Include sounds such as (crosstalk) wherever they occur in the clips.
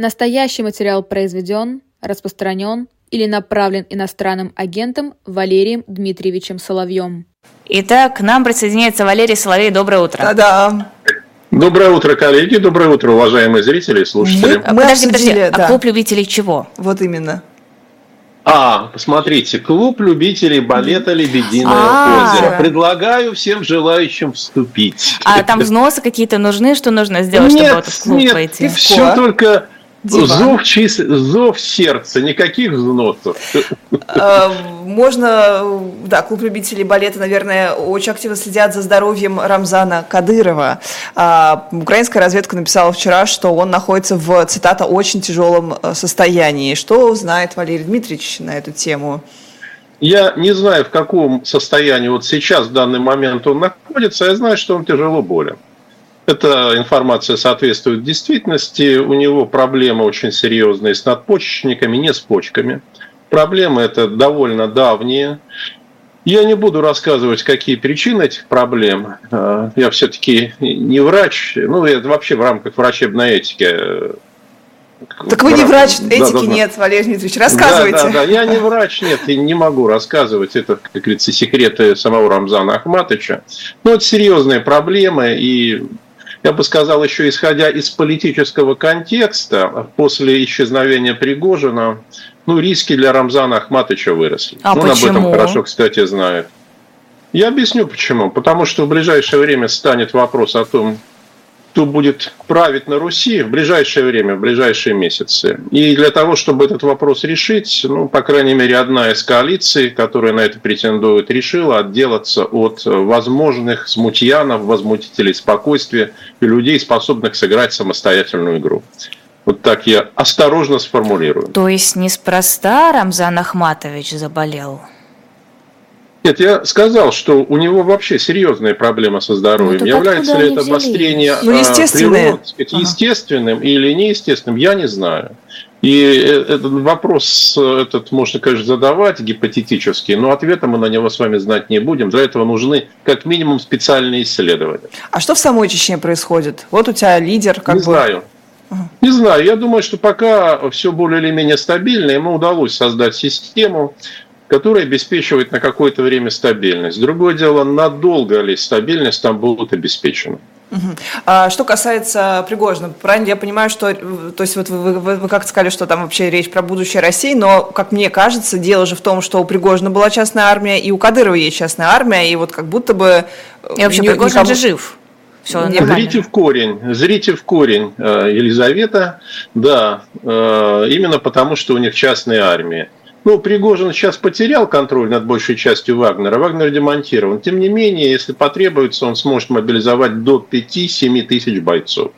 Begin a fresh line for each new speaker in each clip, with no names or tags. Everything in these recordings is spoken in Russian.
Настоящий материал произведен, распространен или направлен иностранным агентом Валерием Дмитриевичем Соловьем.
Итак, к нам присоединяется Валерий Соловей. Доброе утро.
Да-да.
Доброе утро, коллеги. Доброе утро, уважаемые зрители и слушатели.
Мы, мы
подожди,
обсудили,
подожди.
да.
А клуб любителей чего?
Вот именно.
А, посмотрите, клуб любителей балета «Лебединое
А.
озеро». Предлагаю всем желающим вступить.
А там взносы какие-то нужны? Что нужно сделать, чтобы вот в клуб
нет,
войти?
все только
Диван.
зов, чис- зов сердца, никаких взносов.
Э, Можно, да, клуб любителей балета, наверное, очень активно следят за здоровьем Рамзана Кадырова. А, Украинская разведка написала вчера, что он находится в, цитата, очень тяжелом э, состоянии. Что знает Валерий Дмитриевич на эту тему?
Я не знаю, в каком состоянии вот сейчас, в данный момент он находится. Я знаю, что он тяжело болен. Эта информация соответствует действительности. У него проблемы очень серьезные с надпочечниками, не с почками. Проблемы это довольно давние. Я не буду рассказывать, какие причины этих проблем. Э, Я все-таки не врач. Ну, это вообще в рамках врачебной этики. э,
Так вы не врач,
Да,
этики
да, да.
нет, Валерий Дмитриевич, рассказывайте.
Да, да, да. Я не врач, нет, и не могу рассказывать. Это, как говорится, секреты самого Рамзана Ахматовича. Но это серьезные проблемы, и я бы сказал, еще исходя из политического контекста, после исчезновения Пригожина, ну, риски для Рамзана Ахматовича выросли.
А
Он об этом
почему?
хорошо, кстати, знает. Я объясню почему. Потому что в ближайшее время станет вопрос о том, кто будет править на Руси в ближайшее время, в ближайшие месяцы. И для того, чтобы этот вопрос решить, ну, по крайней мере, одна из коалиций, которая на это претендует, решила отделаться от возможных смутьянов, возмутителей спокойствия и людей, способных сыграть самостоятельную игру. Вот так я осторожно сформулирую.
То есть неспроста Рамзан Ахматович заболел?
Нет, я сказал, что у него вообще серьезные проблемы со здоровьем.
Ну,
Является ли это обострение
Ну,
а,
естественные.
природы, так сказать,
Ага.
естественным или неестественным, я не знаю. И э, этот вопрос э, этот можно, конечно, задавать гипотетически, но ответа мы на него с вами знать не будем. Для этого нужны как минимум специальные исследования.
А что в самой Чечне происходит? Вот у тебя лидер, как
не
бы...
знаю. Не знаю. Я думаю, что пока все более или менее стабильно, ему удалось создать систему, которая обеспечивает на какое-то время стабильность. Другое дело, надолго ли стабильность там будет обеспечена.
А что касается Пригожина, правильно я понимаю, что, то есть вот вы, вы, вы как сказали, что там вообще речь про будущее России, но, как мне кажется, дело же в том, что у Пригожина была частная армия, и у Кадырова есть частная армия, и вот как будто бы... э,
И вообще Пригожин
никому-
же жив. Все нормально.
Зрите в корень, зрите в корень, э, Елизавета, да, э, именно потому, что у них частная армия. Ну, Пригожин сейчас потерял контроль над большей частью Вагнера, Вагнер демонтирован. Тем не менее, если потребуется, он сможет мобилизовать до 5-7 тысяч бойцов,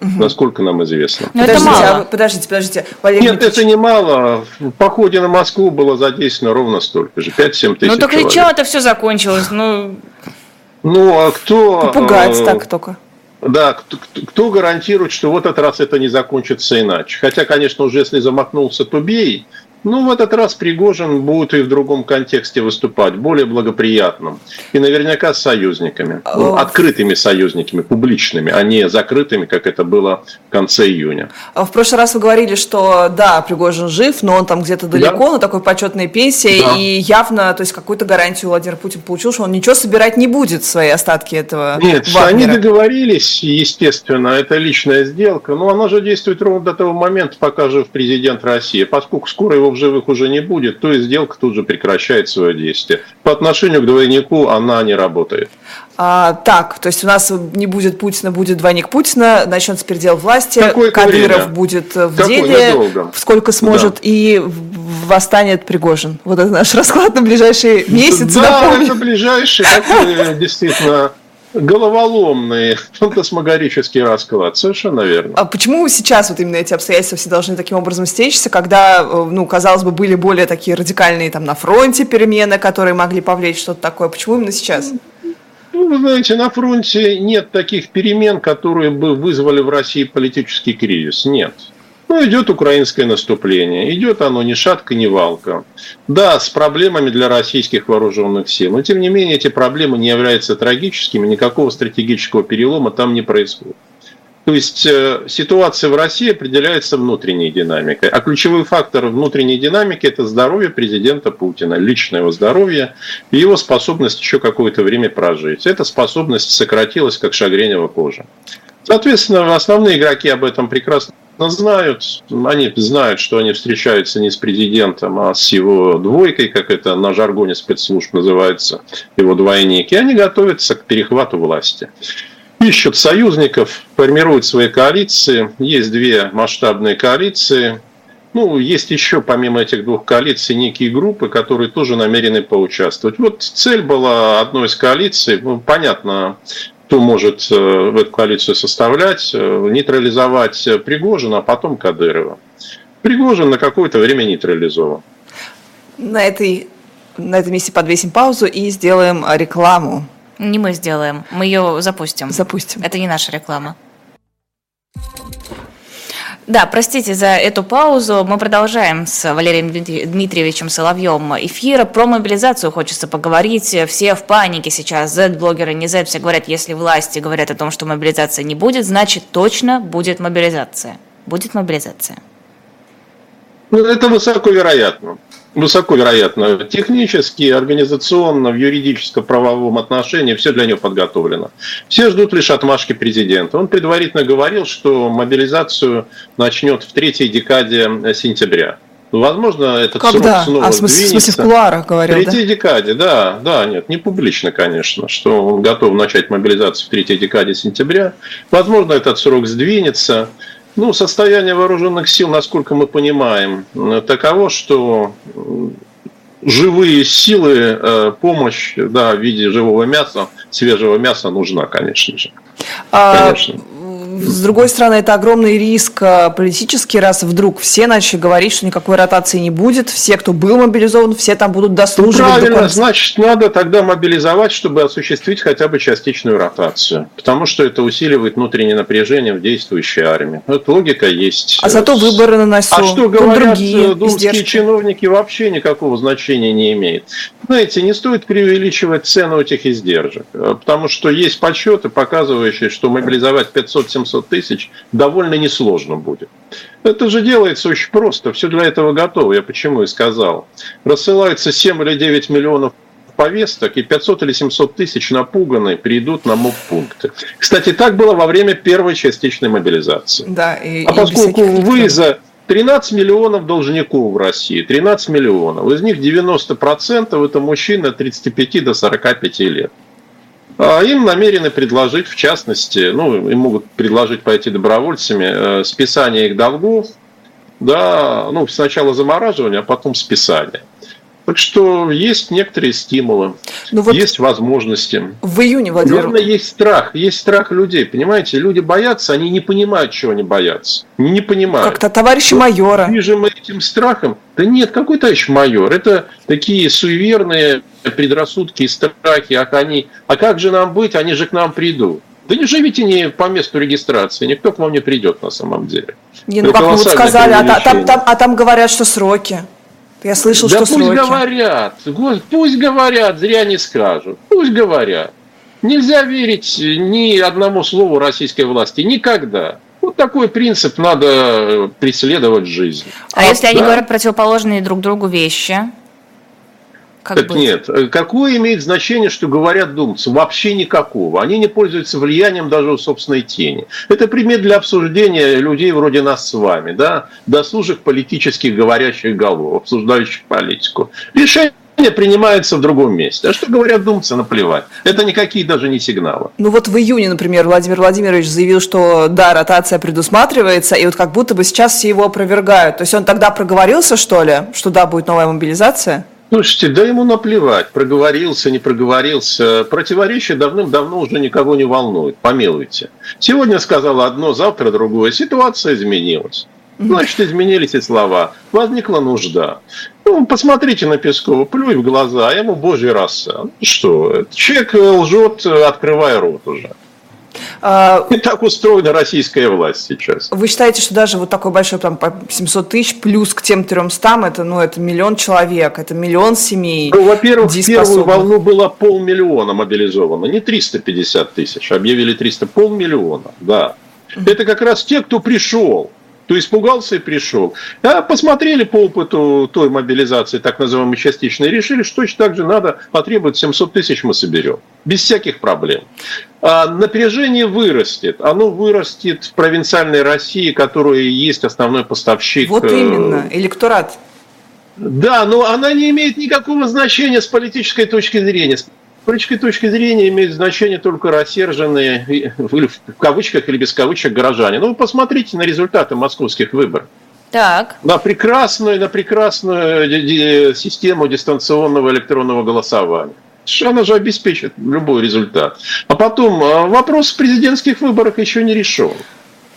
насколько нам известно.
Но это
подождите, а
мало.
вы- подождите, подождите, Валерий
Нет,
Дмитриевич,
это немало. В походе на Москву было задействовано ровно столько же, 5-7 тысяч
Ну так и чем это все закончилось? Ну,
Ну, а кто...
попугать
э,
так только.
Да, кто, кто- кто гарантирует, что в этот раз это не закончится иначе? Хотя, конечно, уже если замахнулся, то бей. Ну, в этот раз Пригожин будет и в другом контексте выступать, более благоприятном. И наверняка с союзниками. Ну, открытыми союзниками, публичными, а не закрытыми, как это было в конце июня.
А В прошлый раз вы говорили, что да, Пригожин жив, но он там где-то далеко, на такой почетной пенсии,
Да.
и явно, то есть какую-то гарантию Владимир Путин получил, что он ничего собирать не будет, свои остатки этого
Нет,
Вагнера.
они договорились, естественно, это личная сделка, но она же действует ровно до того момента, пока жив президент России. Поскольку скоро его в живых уже не будет, то и сделка тут же прекращает свое действие. По отношению к двойнику она не работает.
А, так, то есть у нас не будет Путина, будет двойник Путина, начнется передел власти,
Какое-то
Кадыров
время.
будет э, в
Какое-
деле,
недолго.
сколько сможет, и в- восстанет Пригожин. Вот это наш (laughs) расклад на ближайшие месяцы,
Да,
напомню.
это ближайший такой действительно головоломный, (laughs) фантасмагорический расклад. Совершенно верно.
А почему сейчас вот именно эти обстоятельства все должны таким образом стечься, когда, э, ну, казалось бы, были более такие радикальные там на фронте перемены, которые могли повлечь что-то такое? Почему именно сейчас?
Ну, вы знаете, на фронте нет таких перемен, которые бы вызвали в России политический кризис. Нет. Ну, идет украинское наступление. Идет оно ни шатка, ни валка. Да, с проблемами для российских вооруженных сил. Но, тем не менее, эти проблемы не являются трагическими. Никакого стратегического перелома там не происходит. То есть э, ситуация в России определяется внутренней динамикой. А ключевой фактор внутренней динамики – это здоровье президента Путина, личное его здоровье и его способность еще какое-то время прожить. Эта способность сократилась, как шагренева кожа. Соответственно, основные игроки об этом прекрасно знают. Они знают, что они встречаются не с президентом, а с его двойкой, как это на жаргоне спецслужб называется, его двойники. Они готовятся к перехвату власти ищут союзников, формируют свои коалиции. Есть две масштабные коалиции. Ну, есть еще, помимо этих двух коалиций, некие группы, которые тоже намерены поучаствовать. Вот цель была одной из коалиций, ну, понятно, кто может э, в эту коалицию составлять, э, нейтрализовать Пригожина, а потом Кадырова. Пригожин на какое-то время нейтрализован.
На этой, на этом месте подвесим паузу и сделаем рекламу
не мы сделаем, мы ее запустим.
Запустим.
Это не наша реклама. Да, простите за эту паузу. Мы продолжаем с Валерием Дмитриевичем Соловьем эфир. Про мобилизацию хочется поговорить. Все в панике сейчас. Z-блогеры, не Z, все говорят, если власти говорят о том, что мобилизация не будет, значит точно будет мобилизация. Будет мобилизация.
Ну, это высоко вероятно высоко вероятно. Технически, организационно, в юридическо-правовом отношении все для него подготовлено. Все ждут лишь отмашки президента. Он предварительно говорил, что мобилизацию начнет в третьей декаде сентября. Возможно, этот
Когда?
срок снова
а, в смысле, в смысле в кулуарах говорил,
В третьей да? декаде, да, да, нет, не публично, конечно, что он готов начать мобилизацию в третьей декаде сентября. Возможно, этот срок сдвинется. Ну, состояние вооруженных сил, насколько мы понимаем, таково, что живые силы, э, помощь да, в виде живого мяса, свежего мяса нужна, конечно же.
А, конечно. А, с другой стороны, это огромный риск э, политический, раз вдруг все начали говорить, что никакой ротации не будет, все, кто был мобилизован, все там будут дослуживать.
Ну, правильно, значит, надо тогда мобилизовать, чтобы осуществить хотя бы частичную ротацию, потому что это усиливает внутреннее напряжение в действующей армии. Это логика есть.
А зато выборы на носу.
А что говорят другие думские издержки. чиновники, вообще никакого значения не имеет. Знаете, не стоит преувеличивать цену этих издержек, э, потому что есть подсчеты, показывающие, что мобилизовать 500-700 700 тысяч довольно несложно будет. Это же делается очень просто, все для этого готово, я почему и сказал. Рассылается 7 или 9 миллионов повесток, и 500 или 700 тысяч напуганные придут на МОП-пункты. Кстати, так было во время первой частичной мобилизации.
Да, и,
а и поскольку вы за 13 миллионов должников в России, 13 миллионов, из них 90% это мужчины от 35 до 45 лет. А им намерены предложить, в частности, ну, им могут предложить пойти добровольцами, э, списание их долгов, да, ну, сначала замораживание, а потом списание. Так что есть некоторые стимулы, ну вот есть возможности.
В июне, Владимир...
Главное, есть страх, есть страх людей, понимаете? Люди боятся, они не понимают, чего они боятся. Не понимают.
Как-то товарищи вот майора.
Движимы этим страхом. Да нет, какой товарищ майор? Это такие суеверные предрассудки и страхи. А, они, а как же нам быть? Они же к нам придут. Да не живите не по месту регистрации, никто к вам не придет на самом деле.
Не, ну как вы вот сказали, а, там, там, а там говорят, что сроки. Я слышал,
да
что
пусть
сроки.
говорят, пусть говорят, зря не скажут, пусть говорят. Нельзя верить ни одному слову российской власти, никогда. Вот такой принцип надо преследовать в жизни.
А, а если да? они говорят противоположные друг другу вещи?
Как так быть? нет. Какое имеет значение, что говорят думцы? Вообще никакого. Они не пользуются влиянием даже у собственной тени. Это пример для обсуждения людей вроде нас с вами, да, досужих политических говорящих голов, обсуждающих политику. Решение принимается в другом месте. А что говорят думцы, наплевать. Это никакие даже не сигналы.
Ну вот в июне, например, Владимир Владимирович заявил, что да, ротация предусматривается, и вот как будто бы сейчас все его опровергают. То есть он тогда проговорился, что ли, что да, будет новая мобилизация?
Слушайте, да ему наплевать, проговорился, не проговорился. Противоречия давным-давно уже никого не волнует, помилуйте. Сегодня сказал одно, завтра другое. Ситуация изменилась. Значит, изменились и слова. Возникла нужда. Ну, посмотрите на Пескова, плюй в глаза, ему божий раз. Что, человек лжет, открывая рот уже. А, И так устроена российская власть сейчас.
Вы считаете, что даже вот такой большой, там, 700 тысяч, плюс к тем 300, это, ну, это миллион человек, это миллион семей?
Ну, во-первых, в первую волну было полмиллиона мобилизовано, не 350 тысяч, объявили 300, полмиллиона, да. Это как раз те, кто пришел. То испугался и пришел. А посмотрели по опыту той мобилизации, так называемой частичной, решили, что точно так же надо потребовать 700 тысяч мы соберем. Без всяких проблем. А напряжение вырастет. Оно вырастет в провинциальной России, которая есть основной поставщик.
Вот э, именно, электорат.
Да, но она не имеет никакого значения с политической точки зрения политической точки зрения имеет значение только рассерженные, в кавычках или без кавычек, горожане. Ну, вы посмотрите на результаты московских выборов. Так. На прекрасную, на прекрасную систему дистанционного электронного голосования. Она же обеспечит любой результат. А потом, а, вопрос в президентских выборах еще не решен.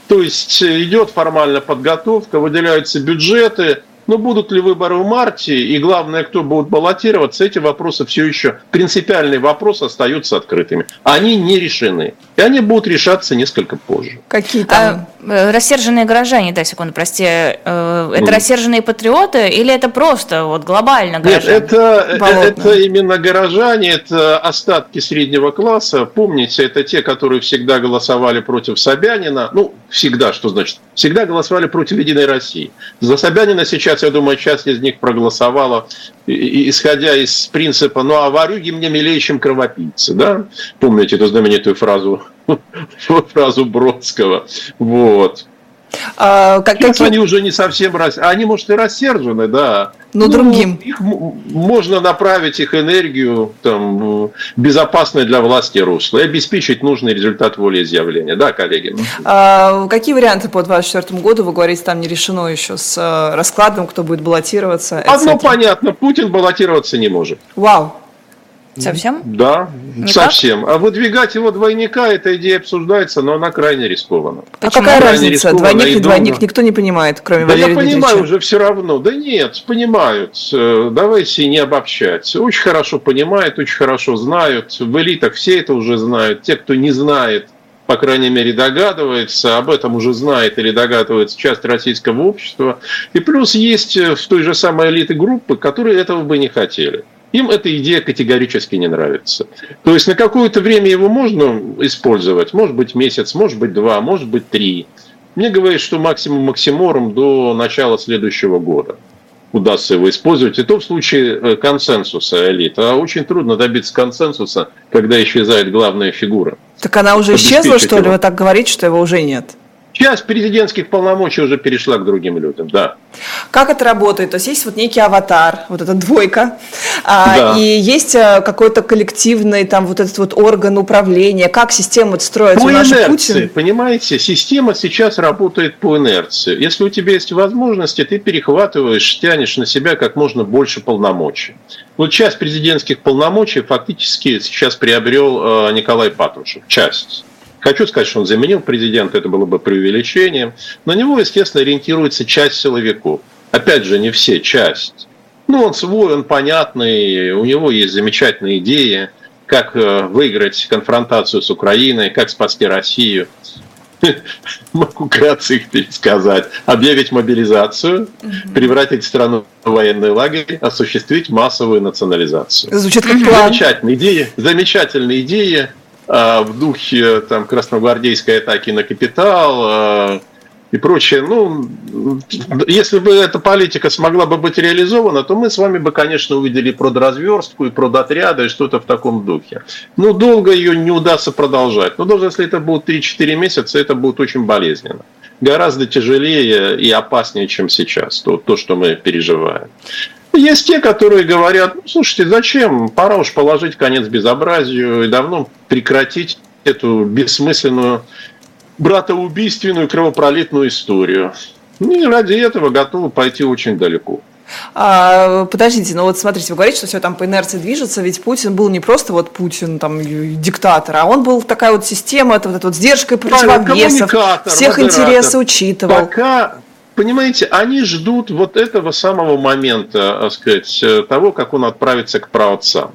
То есть идет формальная подготовка, выделяются бюджеты, но будут ли выборы в марте и главное, кто будет баллотироваться, эти вопросы все еще, принципиальные вопросы остаются открытыми. Они не решены. И они будут решаться несколько позже.
Какие там? А, рассерженные горожане, да, секунду, прости. Э, это mm. рассерженные патриоты или это просто вот глобально
горожане? Нет, это, э, это именно горожане, это остатки среднего класса. Помните, это те, которые всегда голосовали против Собянина. Ну, всегда, что значит? Всегда голосовали против Единой России. За Собянина сейчас сейчас, я думаю, часть из них проголосовала, исходя из принципа, ну, а варюги мне милее, чем кровопийцы, да? Помните эту знаменитую фразу, (laughs) фразу Бродского? Вот. А, как, Сейчас какие... они уже не совсем рас... они, может, и рассержены, да.
Но ну, другим.
Их, можно направить их энергию там, безопасное для власти русло и обеспечить нужный результат волеизъявления. Да, коллеги?
А, какие варианты по 2024 году, вы говорите, там не решено еще с э, раскладом, кто будет баллотироваться?
Одно понятно, Путин баллотироваться не может.
Вау.
Совсем?
Да, Никак? совсем. А выдвигать его двойника, эта идея обсуждается, но она крайне рискована.
А какая крайне разница? Двойник и, двойник никто не понимает, кроме
да
Валерия
я понимаю Дмитриевича. уже все равно. Да нет, понимают. Э, давайте не обобщать. Очень хорошо понимают, очень хорошо знают. В элитах все это уже знают. Те, кто не знает, по крайней мере, догадывается, об этом уже знает или догадывается часть российского общества. И плюс есть в той же самой элиты группы, которые этого бы не хотели. Им эта идея категорически не нравится. То есть на какое-то время его можно использовать, может быть месяц, может быть два, может быть три. Мне говорят, что максимум максиморум до начала следующего года удастся его использовать. И то в случае э, консенсуса элит. А очень трудно добиться консенсуса, когда исчезает главная фигура.
Так она уже исчезла, что ли? Вы так говорите, что его уже нет?
Часть президентских полномочий уже перешла к другим людям, да.
Как это работает? То есть есть вот некий аватар, вот эта двойка, а, да. и есть э, какой-то коллективный там вот этот вот орган управления. Как система строится?
По инерции, Путин? понимаете, система сейчас работает по инерции. Если у тебя есть возможности, ты перехватываешь, тянешь на себя как можно больше полномочий. Вот часть президентских полномочий фактически сейчас приобрел э, Николай Патрушев. Часть. Хочу сказать, что он заменил президента, это было бы преувеличением. На него, естественно, ориентируется часть силовиков. Опять же, не все, часть. Ну, он свой, он понятный, у него есть замечательные идеи, как э, выиграть конфронтацию с Украиной, как спасти Россию. (laughs) Могу кратко их пересказать. Объявить мобилизацию, превратить страну в военный лагерь, осуществить массовую национализацию.
Звучит как план.
Замечательные идеи, замечательные идеи. А, в духе там, красногвардейской атаки на капитал а, и прочее. Ну, если бы эта политика смогла бы быть реализована, то мы с вами бы, конечно, увидели продразверстку и продотряды и что-то в таком духе. Но долго ее не удастся продолжать. Но даже если это будет 3-4 месяца, это будет очень болезненно. Гораздо тяжелее и опаснее, чем сейчас, то, то что мы переживаем. Есть те, которые говорят, ну, слушайте, зачем? Пора уж положить конец безобразию и давно прекратить эту бессмысленную братоубийственную кровопролитную историю. Ну, и ради этого готовы пойти очень далеко.
А, подождите, ну вот смотрите, вы говорите, что все там по инерции движется, ведь Путин был не просто вот Путин, там, диктатор, а он был такая вот система, это вот эта вот сдержка противовесов, всех интересы учитывал.
Пока, понимаете, они ждут вот этого самого момента, так сказать, того, как он отправится к праотцам.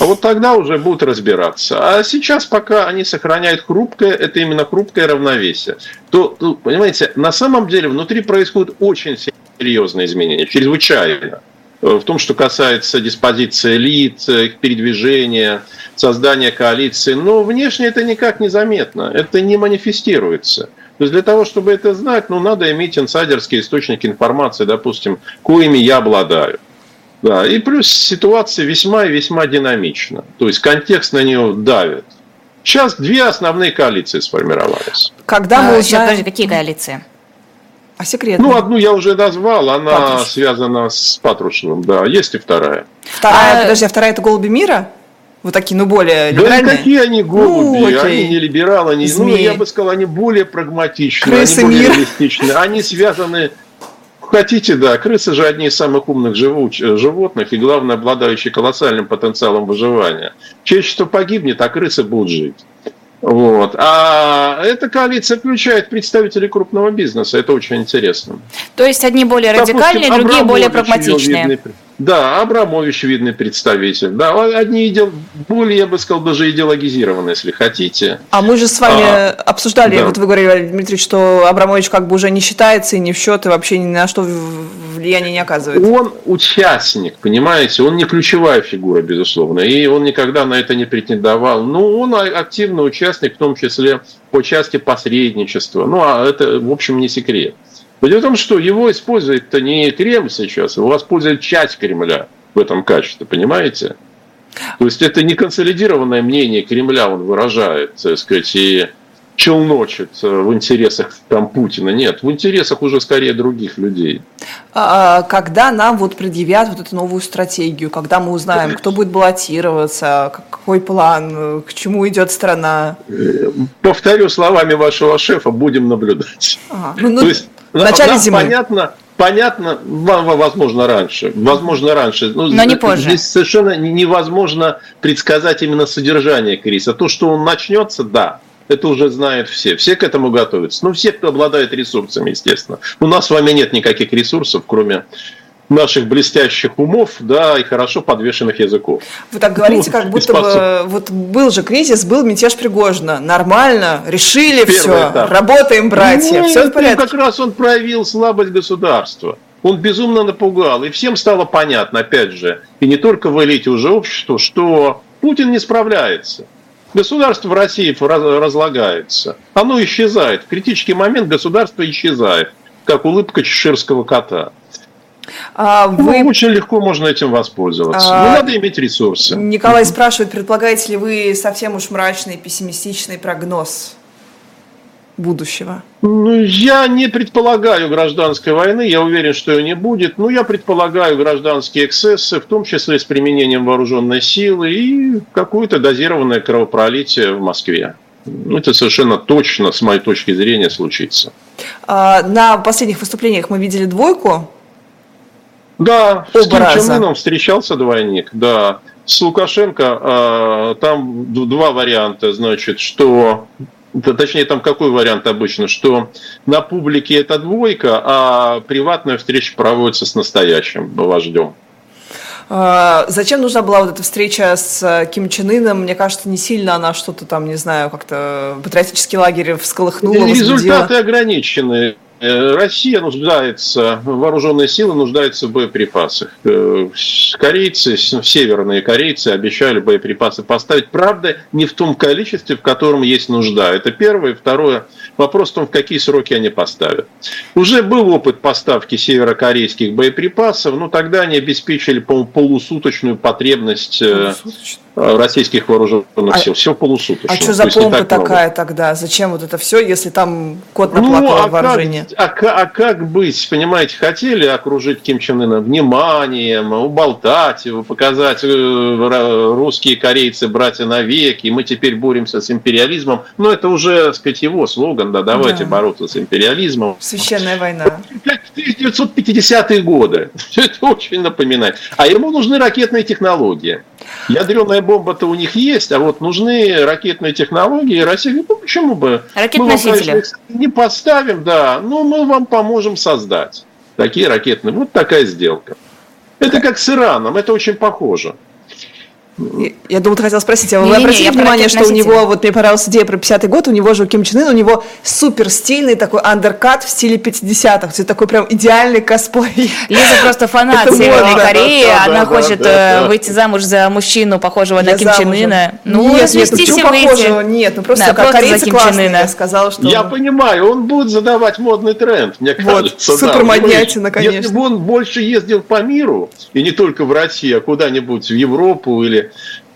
А вот тогда уже будут разбираться. А сейчас, пока они сохраняют хрупкое, это именно хрупкое равновесие, то, ну, понимаете, на самом деле внутри происходят очень серьезные изменения, чрезвычайно. В том, что касается диспозиции элит, их передвижения. Создания коалиции. Но внешне это никак не заметно, это не манифестируется. То есть для того, чтобы это знать, ну, надо иметь инсайдерские источники информации, допустим, коими я обладаю. Да, и плюс ситуация весьма и весьма динамична. То есть контекст на нее давит. Сейчас две основные коалиции сформировались.
Когда мы а, узнаем... Подожди, какие коалиции?
А секретные?
Ну, одну я уже назвал, она Патруш. связана с Патрушевым, да, есть и вторая.
Вторая, а, подожди, а вторая это «Голуби мира»? Вот такие, ну, более либеральные?
Да какие они голуби, ну, они не либералы, они, ну, я бы сказал, они более прагматичные, Крысы они более мир. реалистичные, они связаны Хотите, да, крысы же одни из самых умных живуч, животных и, главное, обладающие колоссальным потенциалом выживания. Человечество погибнет, а крысы будут жить. Вот. А эта коалиция включает представителей крупного бизнеса. Это очень интересно.
То есть одни более радикальные, Допустим, другие более прагматичные. Видный,
да, Абрамович видный представитель. Да, одни идел, более, я бы сказал, даже идеологизированные, если хотите.
А мы же с вами а, обсуждали, да. вот вы говорили, Дмитрий, что Абрамович как бы уже не считается и не в счет, и вообще ни на что влияния не оказывает.
Он участник, понимаете, он не ключевая фигура, безусловно, и он никогда на это не претендовал. Но он активный участник, в том числе по части посредничества. Ну, а это, в общем, не секрет. Но дело в том, что его использует-то не Кремль сейчас, его использует часть Кремля в этом качестве, понимаете? То есть это не консолидированное мнение Кремля он выражает, так сказать, и челночит в интересах там Путина. Нет, в интересах уже скорее других людей.
А, а когда нам вот предъявят вот эту новую стратегию, когда мы узнаем, кто будет баллотироваться, какой план, к чему идет страна?
Повторю словами вашего шефа, будем наблюдать. Ага. Ну, ну,
То есть в начале зимы.
Понятно, понятно, возможно, раньше. Возможно, раньше.
Ну, Но не позже.
Здесь совершенно невозможно предсказать именно содержание кризиса. То, что он начнется, да, это уже знают все. Все к этому готовятся. Ну, все, кто обладает ресурсами, естественно. У нас с вами нет никаких ресурсов, кроме наших блестящих умов, да, и хорошо подвешенных языков.
Вы так говорите, ну, как будто бы вот был же кризис, был мятеж Пригожина. Нормально, решили Первый все, этап. работаем, братья, ну, все в порядке.
Как раз он проявил слабость государства. Он безумно напугал, и всем стало понятно, опять же, и не только в элите уже общества, что Путин не справляется. Государство в России разлагается. Оно исчезает. В критический момент государство исчезает, как улыбка чеширского кота. А, ну, вы... Ну, очень легко можно этим воспользоваться. А... Но надо иметь ресурсы.
Николай спрашивает, предполагаете ли вы совсем уж мрачный, пессимистичный прогноз будущего?
Ну, я не предполагаю гражданской войны, я уверен, что ее не будет. Но я предполагаю гражданские эксцессы, в том числе с применением вооруженной силы и какое-то дозированное кровопролитие в Москве. Ну, это совершенно точно, с моей точки зрения, случится.
А, на последних выступлениях мы видели двойку
да, Оба с Ким Чен Ыном встречался двойник, да. С Лукашенко э, там два варианта, значит, что точнее, там какой вариант обычно, что на публике это двойка, а приватная встреча проводится с настоящим вождем.
А, зачем нужна была вот эта встреча с Ким Чен Ыном? Мне кажется, не сильно она что-то там, не знаю, как-то патриотический лагерь всколыхнула,
Результаты ограничены. Э, Россия нуждается, вооруженные силы нуждаются в боеприпасах. Э, корейцы, северные корейцы обещали боеприпасы поставить. Правда, не в том количестве, в котором есть нужда. Это первое. Второе, вопрос в том, в какие сроки они поставят. Уже был опыт поставки северокорейских боеприпасов, но тогда они обеспечили, по полусуточную потребность э, Полусуточную? Э, российских вооруженных а, сил. Все полусуточно.
А что за помпа такая много. тогда? Зачем вот это все, если там код наплакал ну, а вооружение?
А, а как быть? Понимаете, хотели окружить Ким Чен Ына вниманием, уболтать его, показать э, русские корейцы братья навеки, и мы теперь боремся с империализмом. Но это уже, так сказать, его слоган, да, давайте да. бороться с империализмом.
Священная война.
1950-е годы. Все (laughs) это очень напоминает. А ему нужны ракетные технологии. Ядреная бомба-то у них есть, а вот нужны ракетные технологии. Россия ну почему бы?
Ракетносители.
Не поставим, да, но мы вам поможем создать такие ракетные. Вот такая сделка. Это как с Ираном, это очень похоже.
Я думаю, ты хотел спросить, а вы не, обратили не, не, внимание, что у него, вот мне понравилась идея про 50-й год, у него же у Ким Чен Ын, у него супер стильный такой андеркат в стиле 50-х, это такой прям идеальный косплей.
Лиза просто (laughs) фанат Северной Кореи, она хочет э, выйти замуж за мужчину, похожего на Ким Чен Ына.
Ну, нет, нет, ну, похожего, нет, ну просто как корейцы классные, я сказала, что...
Я понимаю, он будет задавать модный тренд, мне кажется.
Вот, супер моднятина, конечно.
Если бы он больше ездил по миру, и не только в России, а куда-нибудь в Европу или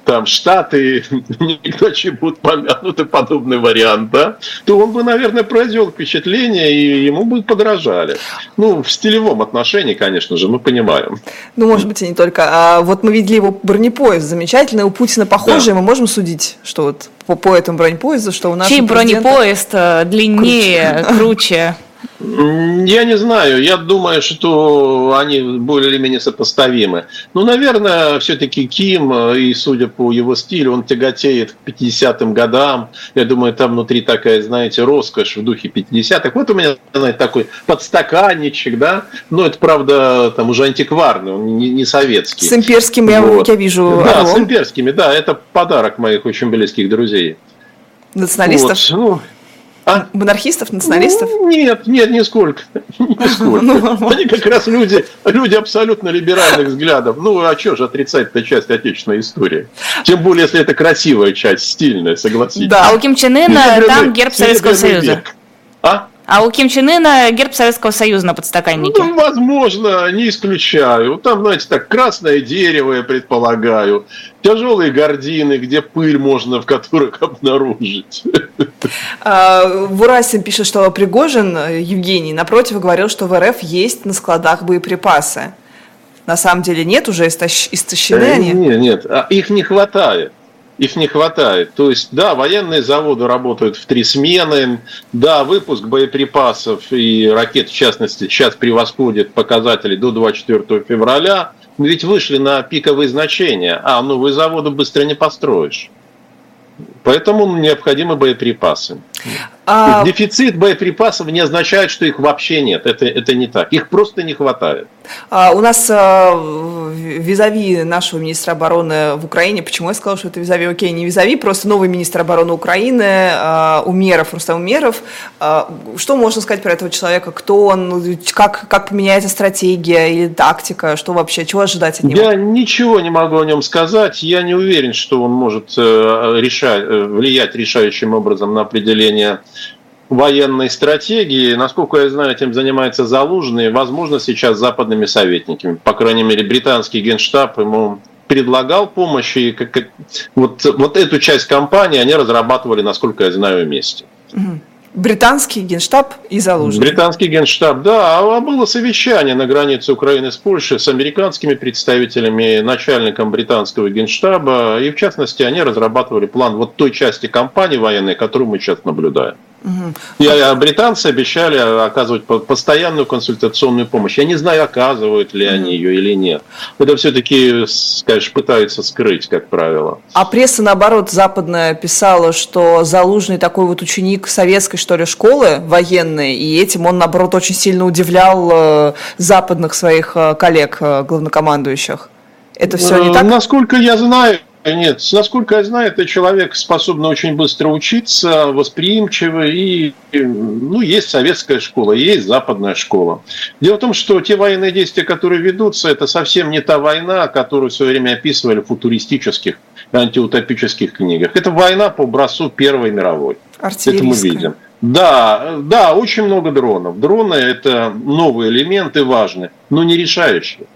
там Штаты, (laughs) никто будут помянуты, подобный вариант, да, то он бы, наверное, произвел впечатление, и ему бы подражали. Ну, в стилевом отношении, конечно же, мы понимаем.
Ну, может быть, и не только. А вот мы видели его бронепоезд замечательный, у Путина похожий, да. мы можем судить, что вот по, по этому бронепоезду, что у нас...
Чей бронепоезд э, длиннее, круче? круче?
Я не знаю, я думаю, что они более или менее сопоставимы. Ну, наверное, все-таки Ким, и судя по его стилю, он тяготеет к 50-м годам. Я думаю, там внутри такая, знаете, роскошь в духе 50-х. Вот у меня, знаете, такой подстаканничек, да, но это, правда, там уже антикварный, он не, не советский.
С имперским вот. я, я вижу.
Да, орлом. с имперскими, да, это подарок моих очень близких друзей.
Националистов? Вот. Ну, а? Монархистов, националистов?
Ну, нет, нет, нисколько. (laughs) нисколько. Ну, Они как раз люди, люди абсолютно либеральных взглядов. Ну, а что же отрицать-то часть отечественной истории? Тем более, если это красивая часть, стильная, согласитесь.
Да, а у Ким Чен Ына там герб Советского Союза.
А?
А у Ким Чен Ына герб Советского Союза на подстаканнике?
Ну, возможно, не исключаю. Там, знаете, так, красное дерево, я предполагаю, тяжелые гардины, где пыль можно в которых обнаружить.
А, Вурасин пишет, что Пригожин, Евгений, напротив, говорил, что в РФ есть на складах боеприпасы. На самом деле нет, уже истощены
э,
они?
Нет, нет, а их не хватает их не хватает. То есть, да, военные заводы работают в три смены, да, выпуск боеприпасов и ракет, в частности, сейчас превосходит показатели до 24 февраля, ведь вышли на пиковые значения, а новые заводы быстро не построишь. Поэтому необходимы боеприпасы. А... Дефицит боеприпасов не означает, что их вообще нет. Это, это не так. Их просто не хватает.
А, у нас а, визави нашего министра обороны в Украине, почему я сказала, что это визави, окей, не визави, просто новый министр обороны Украины, а, Умеров, Рустам Умеров. А, что можно сказать про этого человека? Кто он? Как, как поменяется стратегия или тактика? Что вообще? Чего ожидать от него?
Я ничего не могу о нем сказать. Я не уверен, что он может э, решать, э, влиять решающим образом на определение военной стратегии. Насколько я знаю, этим занимается Залужный, возможно, сейчас западными советниками. По крайней мере, британский генштаб ему предлагал помощь, и как, вот, вот эту часть кампании они разрабатывали, насколько я знаю, вместе.
Британский генштаб и Залужный.
Британский генштаб, да. А было совещание на границе Украины с Польшей с американскими представителями, начальником британского генштаба. И, в частности, они разрабатывали план вот той части кампании военной, которую мы сейчас наблюдаем. И британцы обещали оказывать постоянную консультационную помощь. Я не знаю, оказывают ли они ее или нет. Это все-таки, конечно, пытаются скрыть, как правило.
А пресса, наоборот, западная писала, что Залужный такой вот ученик советской, что ли, школы военной, и этим он, наоборот, очень сильно удивлял э, западных своих э, коллег, э, главнокомандующих. Это все не так?
Насколько я знаю, нет, насколько я знаю, это человек способный очень быстро учиться, восприимчивый, и ну, есть советская школа, есть западная школа. Дело в том, что те военные действия, которые ведутся, это совсем не та война, которую в свое время описывали в футуристических, антиутопических книгах. Это война по образцу Первой мировой. Это мы видим. Да, да, очень много дронов. Дроны – это новые элементы важные, но не решающие.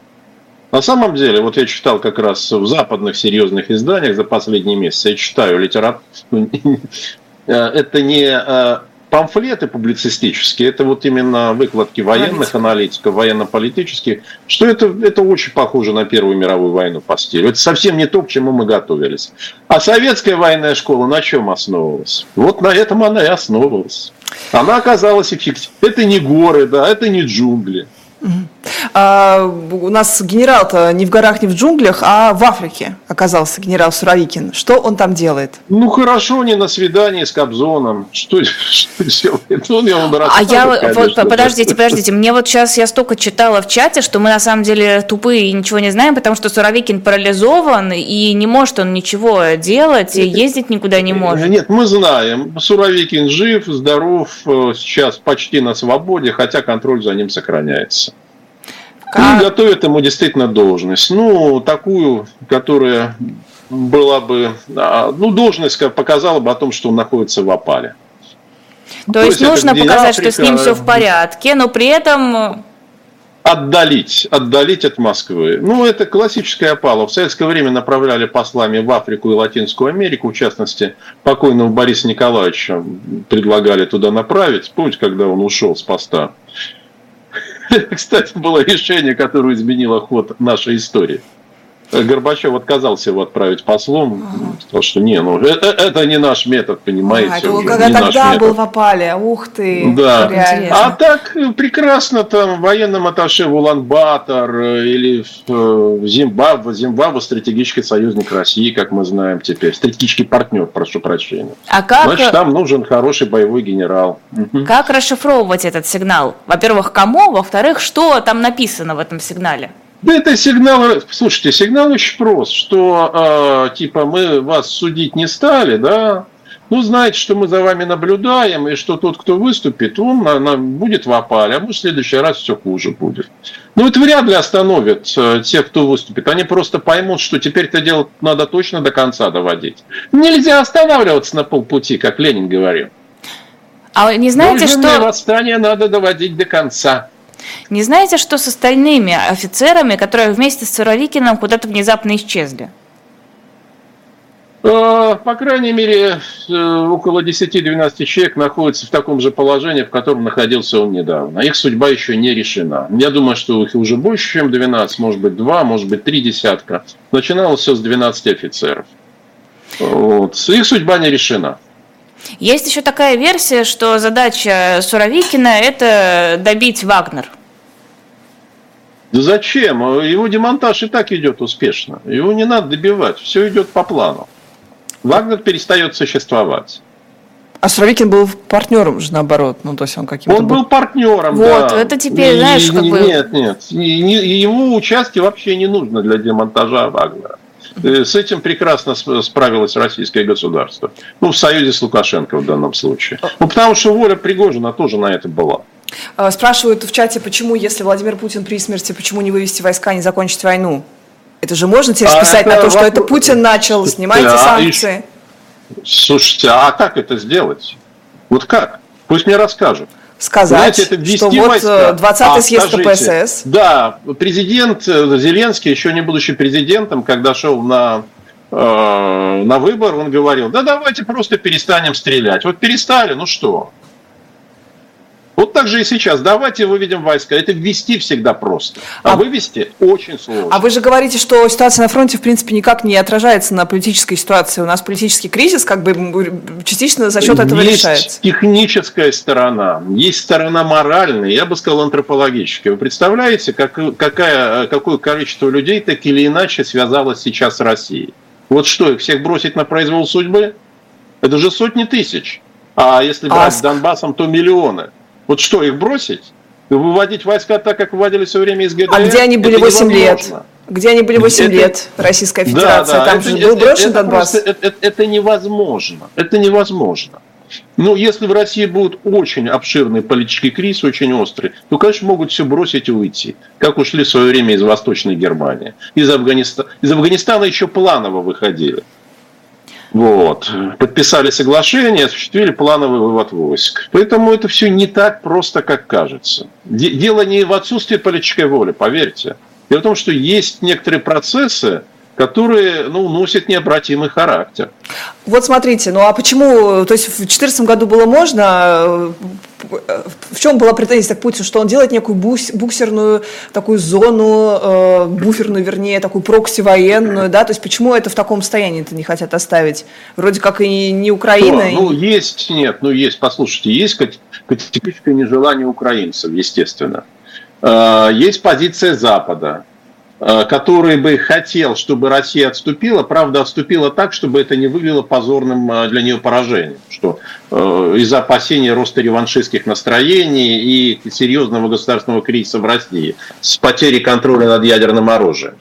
На самом деле, вот я читал как раз в западных серьезных изданиях за последние месяцы, я читаю литературу, (laughs) э, это не э, памфлеты публицистические, это вот именно выкладки военных аналитиков, военно-политических, что это, это очень похоже на Первую мировую войну по стилю. Это совсем не то, к чему мы готовились. А советская военная школа на чем основывалась? Вот на этом она и основывалась. Она оказалась эффективной. Это не горы, да, это не джунгли.
А, у нас генерал-то не в горах, не в джунглях, а в Африке оказался генерал Суровикин. Что он там делает?
Ну хорошо, не на свидании с Кобзоном. Что, что делает?
Он, я вам а я вот, подождите, подождите. Мне вот сейчас я столько читала в чате, что мы на самом деле тупые и ничего не знаем, потому что Суровикин парализован и не может он ничего делать, и ездить никуда не может.
Нет, мы знаем. Суровикин жив, здоров, э, сейчас почти на свободе, хотя контроль за ним сохраняется. Как... И готовят ему действительно должность. Ну, такую, которая была бы... Ну, должность показала бы о том, что он находится в опале.
То, То есть, есть нужно показать, Африка, что с ним все в порядке, но при этом... Э,
отдалить, отдалить от Москвы. Ну, это классическая опала. В советское время направляли послами в Африку и Латинскую Америку, в частности, покойного Бориса Николаевича предлагали туда направить, помните, когда он ушел с поста. (laughs) Кстати, было решение, которое изменило ход нашей истории. Горбачев отказался его отправить послом, ага. сказал, что не, ну это, это не наш метод, понимаете.
А, это когда тогда был в опале, ух ты.
Да. А так э, прекрасно там военным атташе в Улан-Батор э, или в э, Зимбабве, Зимбабве стратегический союзник России, как мы знаем теперь, стратегический партнер, прошу прощения. А как... Значит, там нужен хороший боевой генерал.
Как расшифровывать этот сигнал? Во-первых, кому? Во-вторых, что там написано в этом сигнале?
Да это сигнал, слушайте, сигнал очень прост, что э, типа мы вас судить не стали, да, ну, знаете, что мы за вами наблюдаем, и что тот, кто выступит, он на, на, будет в опале, а может, в следующий раз все хуже будет. Ну, это вряд ли остановит э, тех, кто выступит. Они просто поймут, что теперь это дело надо точно до конца доводить. Нельзя останавливаться на полпути, как Ленин говорил.
А не знаете, что...
восстание надо доводить до конца.
Не знаете, что с остальными офицерами, которые вместе с Суровикиным куда-то внезапно исчезли?
Э, по крайней мере, э, около 10-12 человек находятся в таком же положении, в котором находился он недавно. Их судьба еще не решена. Я думаю, что их уже больше, чем 12, может быть, 2, может быть, 3 десятка. Начиналось все с 12 офицеров. Вот. Их судьба не решена.
Есть еще такая версия, что задача Суровикина – это добить Вагнер.
Да зачем? Его демонтаж и так идет успешно. Его не надо добивать. Все идет по плану. Вагнер перестает существовать.
А Суровикин был партнером же наоборот, ну то есть он каким-то
Он был, был партнером,
Вот, да. это теперь, знаешь, как бы...
Нет, нет, его участие вообще не нужно для демонтажа Вагнера. Э, с этим прекрасно справилось российское государство. Ну, в союзе с Лукашенко в данном случае. Ну, потому что воля Пригожина тоже на это была.
А, спрашивают в чате, почему, если Владимир Путин при смерти, почему не вывести войска, не закончить войну? Это же можно теперь а списать на то, что это Путин начал, снимайте да, санкции.
И... Слушайте, а как это сделать? Вот как? Пусть мне расскажут
сказать, Знаете, это что вот войска. 20-й а, съезд скажите,
КПСС. Да, президент э, Зеленский, еще не будучи президентом, когда шел на, э, на выбор, он говорил, да давайте просто перестанем стрелять. Вот перестали, ну что? Вот так же и сейчас. Давайте выведем войска. Это ввести всегда просто. А, а вывести очень сложно.
А вы же говорите, что ситуация на фронте, в принципе, никак не отражается на политической ситуации. У нас политический кризис как бы частично за счет этого
есть
решается.
техническая сторона, есть сторона моральная, я бы сказал, антропологическая. Вы представляете, как, какая, какое количество людей так или иначе связалось сейчас с Россией? Вот что, их всех бросить на произвол судьбы? Это же сотни тысяч. А если брать а... с Донбассом, то миллионы. Вот что, их бросить? Выводить войска так, как выводили все время из ГДР?
А где они были 8 лет? Где они были 8 это, лет, Российская Федерация? Да, да, Там это, же был брошен это, Донбасс.
Это, это, это невозможно. Это невозможно. Ну, если в России будет очень обширный политический кризис, очень острый, то, конечно, могут все бросить и уйти. Как ушли в свое время из Восточной Германии. Из Афганистана, из Афганистана еще планово выходили. Вот. Подписали соглашение, осуществили плановый вывод войск. Поэтому это все не так просто, как кажется. Дело не в отсутствии политической воли, поверьте. Дело в том, что есть некоторые процессы, которые ну, носят необратимый характер.
Вот смотрите, ну а почему, то есть в 2014 году было можно, в чем была претензия к Путину, что он делает некую буксерную такую зону, э, буферную, вернее, такую прокси военную, да, то есть почему это в таком состоянии-то не хотят оставить? Вроде как и не Украина.
Ну, ну есть, нет, ну есть, послушайте, есть категорическое нежелание украинцев, естественно. Э, есть позиция Запада, который бы хотел, чтобы Россия отступила, правда, отступила так, чтобы это не выглядело позорным для нее поражением, что из-за опасения роста реваншистских настроений и серьезного государственного кризиса в России с потерей контроля над ядерным оружием.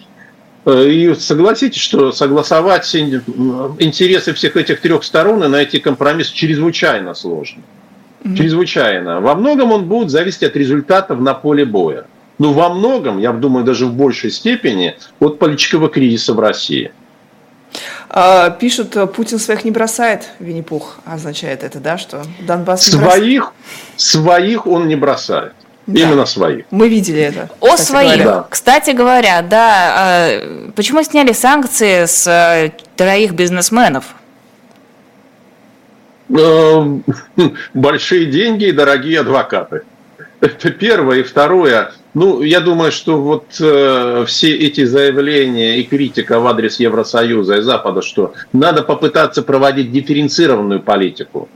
И согласитесь, что согласовать интересы всех этих трех сторон и найти компромисс чрезвычайно сложно. Mm-hmm. Чрезвычайно. Во многом он будет зависеть от результатов на поле боя. Но во многом, я думаю, даже в большей степени, от политического кризиса в России.
А, пишут, Путин своих не бросает, Винни-Пух означает это, да, что Донбасс
не своих, бросает? Своих он не бросает. Да. Именно своих.
Мы видели это.
О своих. Говоря. Кстати говоря, да. А, почему сняли санкции с э, троих бизнесменов?
Э, (laughs) большие деньги и дорогие адвокаты. Это первое. И второе. Ну, я думаю, что вот э, все эти заявления и критика в адрес Евросоюза и Запада, что надо попытаться проводить дифференцированную политику.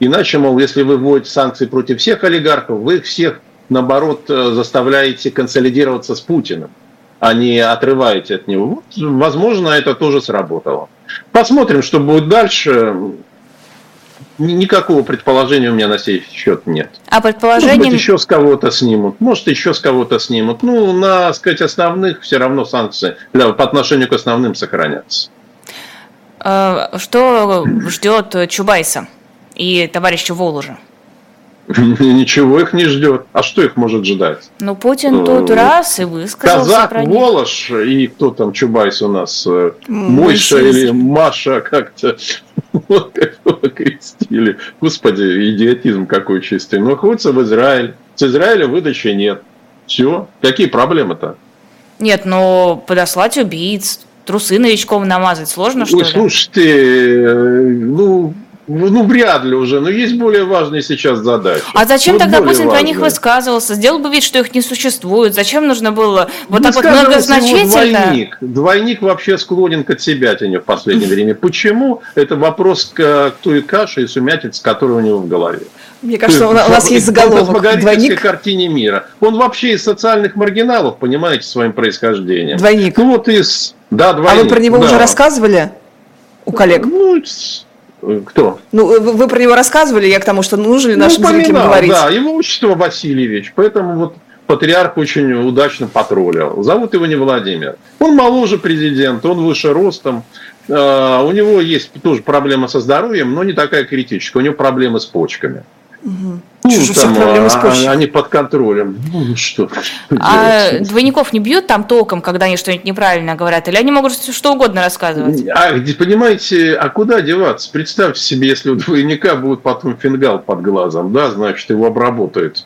Иначе, мол, если вы вводите санкции против всех олигархов, вы их всех, наоборот, э, заставляете консолидироваться с Путиным, а не отрываете от него. Вот, возможно, это тоже сработало. Посмотрим, что будет дальше никакого предположения у меня на сей счет нет.
А предположение...
Может быть, еще с кого-то снимут. Может, еще с кого-то снимут. Ну, на, сказать, основных все равно санкции для, по отношению к основным сохранятся.
А, что ждет Чубайса и товарища Воложа? (laughs)
Ничего их не ждет. А что их может ждать?
Ну, Путин тут э, раз и высказался
Казак, про них. Волош и кто там Чубайс у нас? Э, Мойша или Маша как-то крестили. Господи, идиотизм какой чистый. Но находится в Израиле. С Израиля выдачи нет. Все. Какие проблемы-то?
Нет, но подослать убийц, трусы новичком намазать сложно, что
Ой,
ли?
Слушайте, э, ну, ну, ну, вряд ли уже, но есть более важные сейчас задачи.
А зачем вот тогда Путин про них высказывался? Сделал бы вид, что их не существует. Зачем нужно было вот так вот многозначительно?
Двойник. двойник вообще склонен к отсебятине в последнее время. Почему? Это вопрос к той каше и сумятице, которая у него в голове.
Мне кажется, у нас есть заголовок.
Двойник. картине мира. Он вообще из социальных маргиналов, понимаете, своим происхождением.
Двойник.
Ну вот из... Да, двойник.
А вы про него да. уже рассказывали у коллег?
Ну, кто?
Ну, вы про него рассказывали, я к тому, что нужно ли нашим ну, зрителям говорить.
Да, его отчество Васильевич, поэтому вот патриарх очень удачно потроллил. Зовут его не Владимир. Он моложе президента, он выше ростом. А, у него есть тоже проблема со здоровьем, но не такая критическая. У него проблемы с почками. Угу. Ну, там, проблемы с почтой. Они под контролем. Ну, что,
а делать? двойников не бьют там током, когда они что-нибудь неправильно говорят? Или они могут что угодно рассказывать?
А, понимаете, а куда деваться? Представьте себе, если у двойника будет потом фингал под глазом, да, значит, его обработают.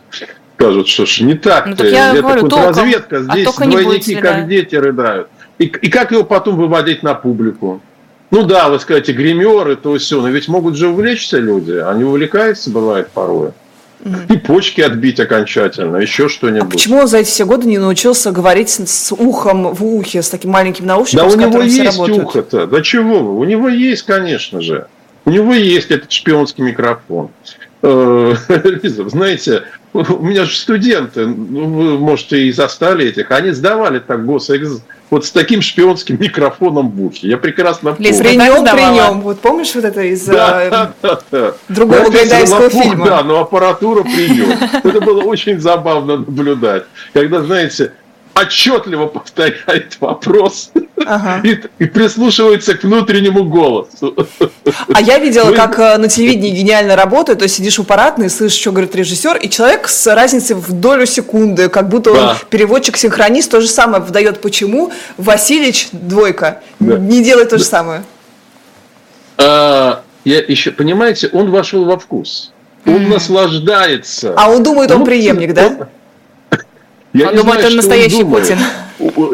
Скажут, что ж не так-то. Ну, так
я Это говорю, током,
разведка. А Здесь а двойники как дети рыдают. И, и как его потом выводить на публику? Ну да, вы скажете, гримеры, то все, но ведь могут же увлечься люди, они увлекаются, бывает порой. Mm-hmm. И почки отбить окончательно, еще что-нибудь. А
почему он за эти все годы не научился говорить с ухом в ухе, с таким маленьким наушником?
Да у него есть ухо-то. Да чего вы? У него есть, конечно же. У него есть этот шпионский микрофон. Э, (laughs) Лиза, знаете, у меня же студенты, ну, вы, можете, и застали этих, они сдавали так госэкзамен вот с таким шпионским (laughs) микрофоном в ухе. Я прекрасно помню.
Лиз, при нем, при нем. Вот помнишь вот это из да, э, да, да. другого гайдайского фильма?
Да, но аппаратура при нем. Это было очень забавно наблюдать. Когда, знаете, отчетливо повторяет вопрос ага. и, и прислушивается к внутреннему голосу.
А я видела, Вы... как э, на телевидении гениально работает, то есть сидишь у аппаратной, слышишь, что говорит режиссер, и человек с разницей в долю секунды, как будто да. он переводчик-синхронист, то же самое выдает, почему Васильевич, двойка, да. не делает то же самое.
А, я еще, понимаете, он вошел во вкус. Он mm. наслаждается.
А он думает, он, он преемник, да? Он,
я он думает, он настоящий он Путин.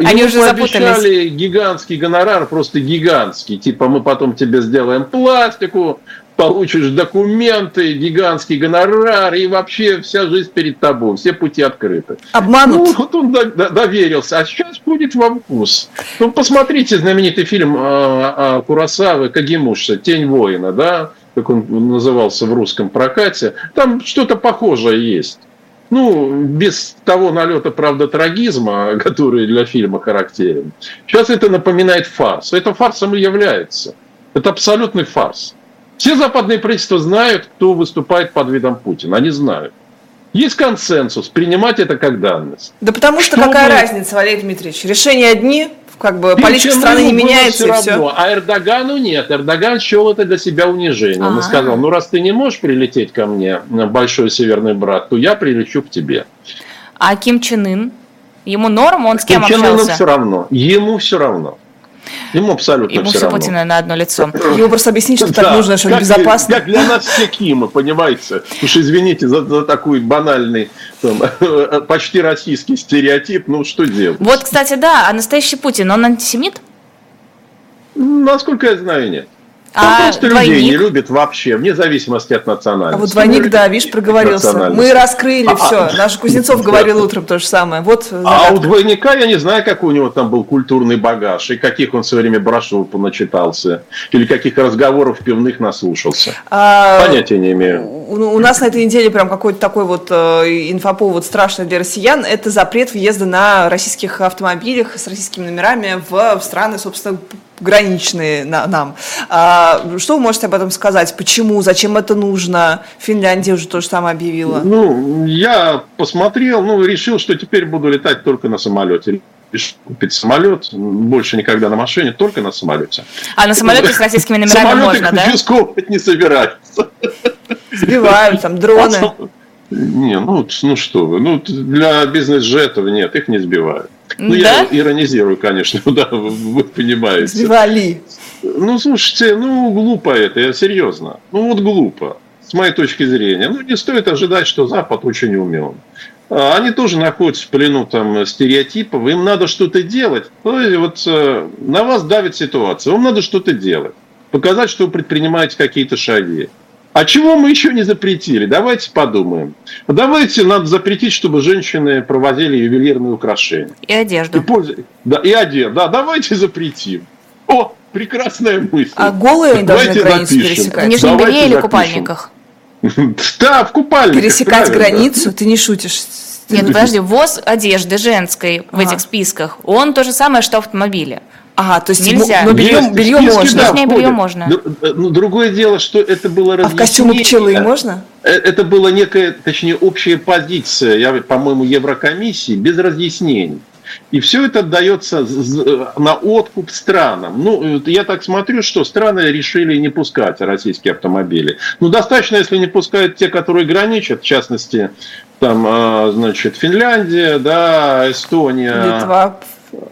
Они уже запутались. гигантский гонорар, просто гигантский. Типа мы потом тебе сделаем пластику, получишь документы, гигантский гонорар, и вообще вся жизнь перед тобой, все пути открыты.
Обманут.
Ну, вот он доверился, а сейчас будет вам вкус. Ну, посмотрите знаменитый фильм а, Курасавы Кагимуша «Тень воина», да, как он назывался в русском прокате. Там что-то похожее есть. Ну, без того налета, правда, трагизма, (laughs) который для фильма характерен. Сейчас это напоминает фарс. Это фарсом и является. Это абсолютный фарс. Все западные правительства знают, кто выступает под видом Путина. Они знают. Есть консенсус, принимать это как данность.
Да потому что, что какая разница, Валерий Дмитриевич? Решения одни, как бы политика страны не меняется, все и все.
А Эрдогану нет. Эрдоган счел это для себя унижением. Он сказал, ну раз ты не можешь прилететь ко мне, большой северный брат, то я прилечу к тебе.
А Ким Чен Ын? Ему норм, он с кем
Ким
общался?
Чен все равно. Ему все равно. Ему абсолютно
Ему
все,
все. Путина на одно лицо.
Ему просто объяснить, что так нужно, что
как,
безопасно.
Как для нас все Кимы, понимаете? Уж извините за, за такой банальный, там, почти российский стереотип, ну что делать?
Вот, кстати, да, а настоящий Путин, он антисемит?
Насколько я знаю, нет.
А
просто
двойник?
людей не любит вообще, вне зависимости от национальности.
А вот двойник, да, видишь, проговорился. Мы раскрыли
А,
все. (laughs) Наш Кузнецов говорил утром то же самое. Вот
А у двойника я не знаю, какой у него там был культурный багаж, и каких он в свое время брошюр поначитался, или каких разговоров пивных наслушался.
А,
Понятия не имею.
У, у нас на этой неделе прям какой-то такой вот э, инфоповод страшный для россиян. Это запрет въезда на российских автомобилях с российскими номерами в страны, собственно, граничные на, нам. А, что вы можете об этом сказать? Почему? Зачем это нужно? Финляндия уже то же самое объявила.
Ну, я посмотрел, ну, решил, что теперь буду летать только на самолете. Купить самолет, больше никогда на машине, только на самолете.
А на самолете с российскими номерами
Самолеты
можно, (laughs) да?
конфисковывать не собираются.
Сбивают там дроны.
Не, ну, ну что вы, ну для бизнес-джетов нет, их не сбивают. Ну,
Да?
я иронизирую, конечно, (laughs) да, вы, понимаете.
Сбивали.
Ну, слушайте, ну, глупо это, я серьезно. Ну, вот глупо, с моей точки зрения. Ну, не стоит ожидать, что Запад очень умен. А, Они тоже находятся в плену там стереотипов, им надо что-то делать. Ну, и вот э, на вас давит ситуация, вам надо что-то делать. Показать, что вы предпринимаете какие-то шаги. А чего мы еще не запретили? Давайте подумаем. Давайте надо запретить, чтобы женщины проводили ювелирные украшения.
И
И,
одежду.
пользу- да, и одежду. Да, давайте запретим. О, прекрасная мысль.
А голые они должны границу
запишем.
В
пересекать?
нижнем
Давайте
белье или купальниках?
Да, в купальниках.
Пересекать границу? Ты не шутишь.
Нет, ну подожди, ввоз одежды женской в
Ага.
этих списках, он то же самое, что автомобили.
Ага, то есть
Нельзя.
но белье,
Есть
белье
списки,
можно.
да,
Нижнее белье можно.
Дру- э, Ну, другое дело, что это было
А в костюмы
разъяснение.
пчелы можно?
Э, Это была некая, точнее, общая позиция, я, по-моему, Еврокомиссии, без разъяснений. И все это отдается на откуп странам. Ну, э, я так смотрю, что страны решили не пускать российские автомобили. Ну, достаточно, если не пускают те, которые граничат, в частности, там, а, значит, Финляндия, да, Эстония.
Литва.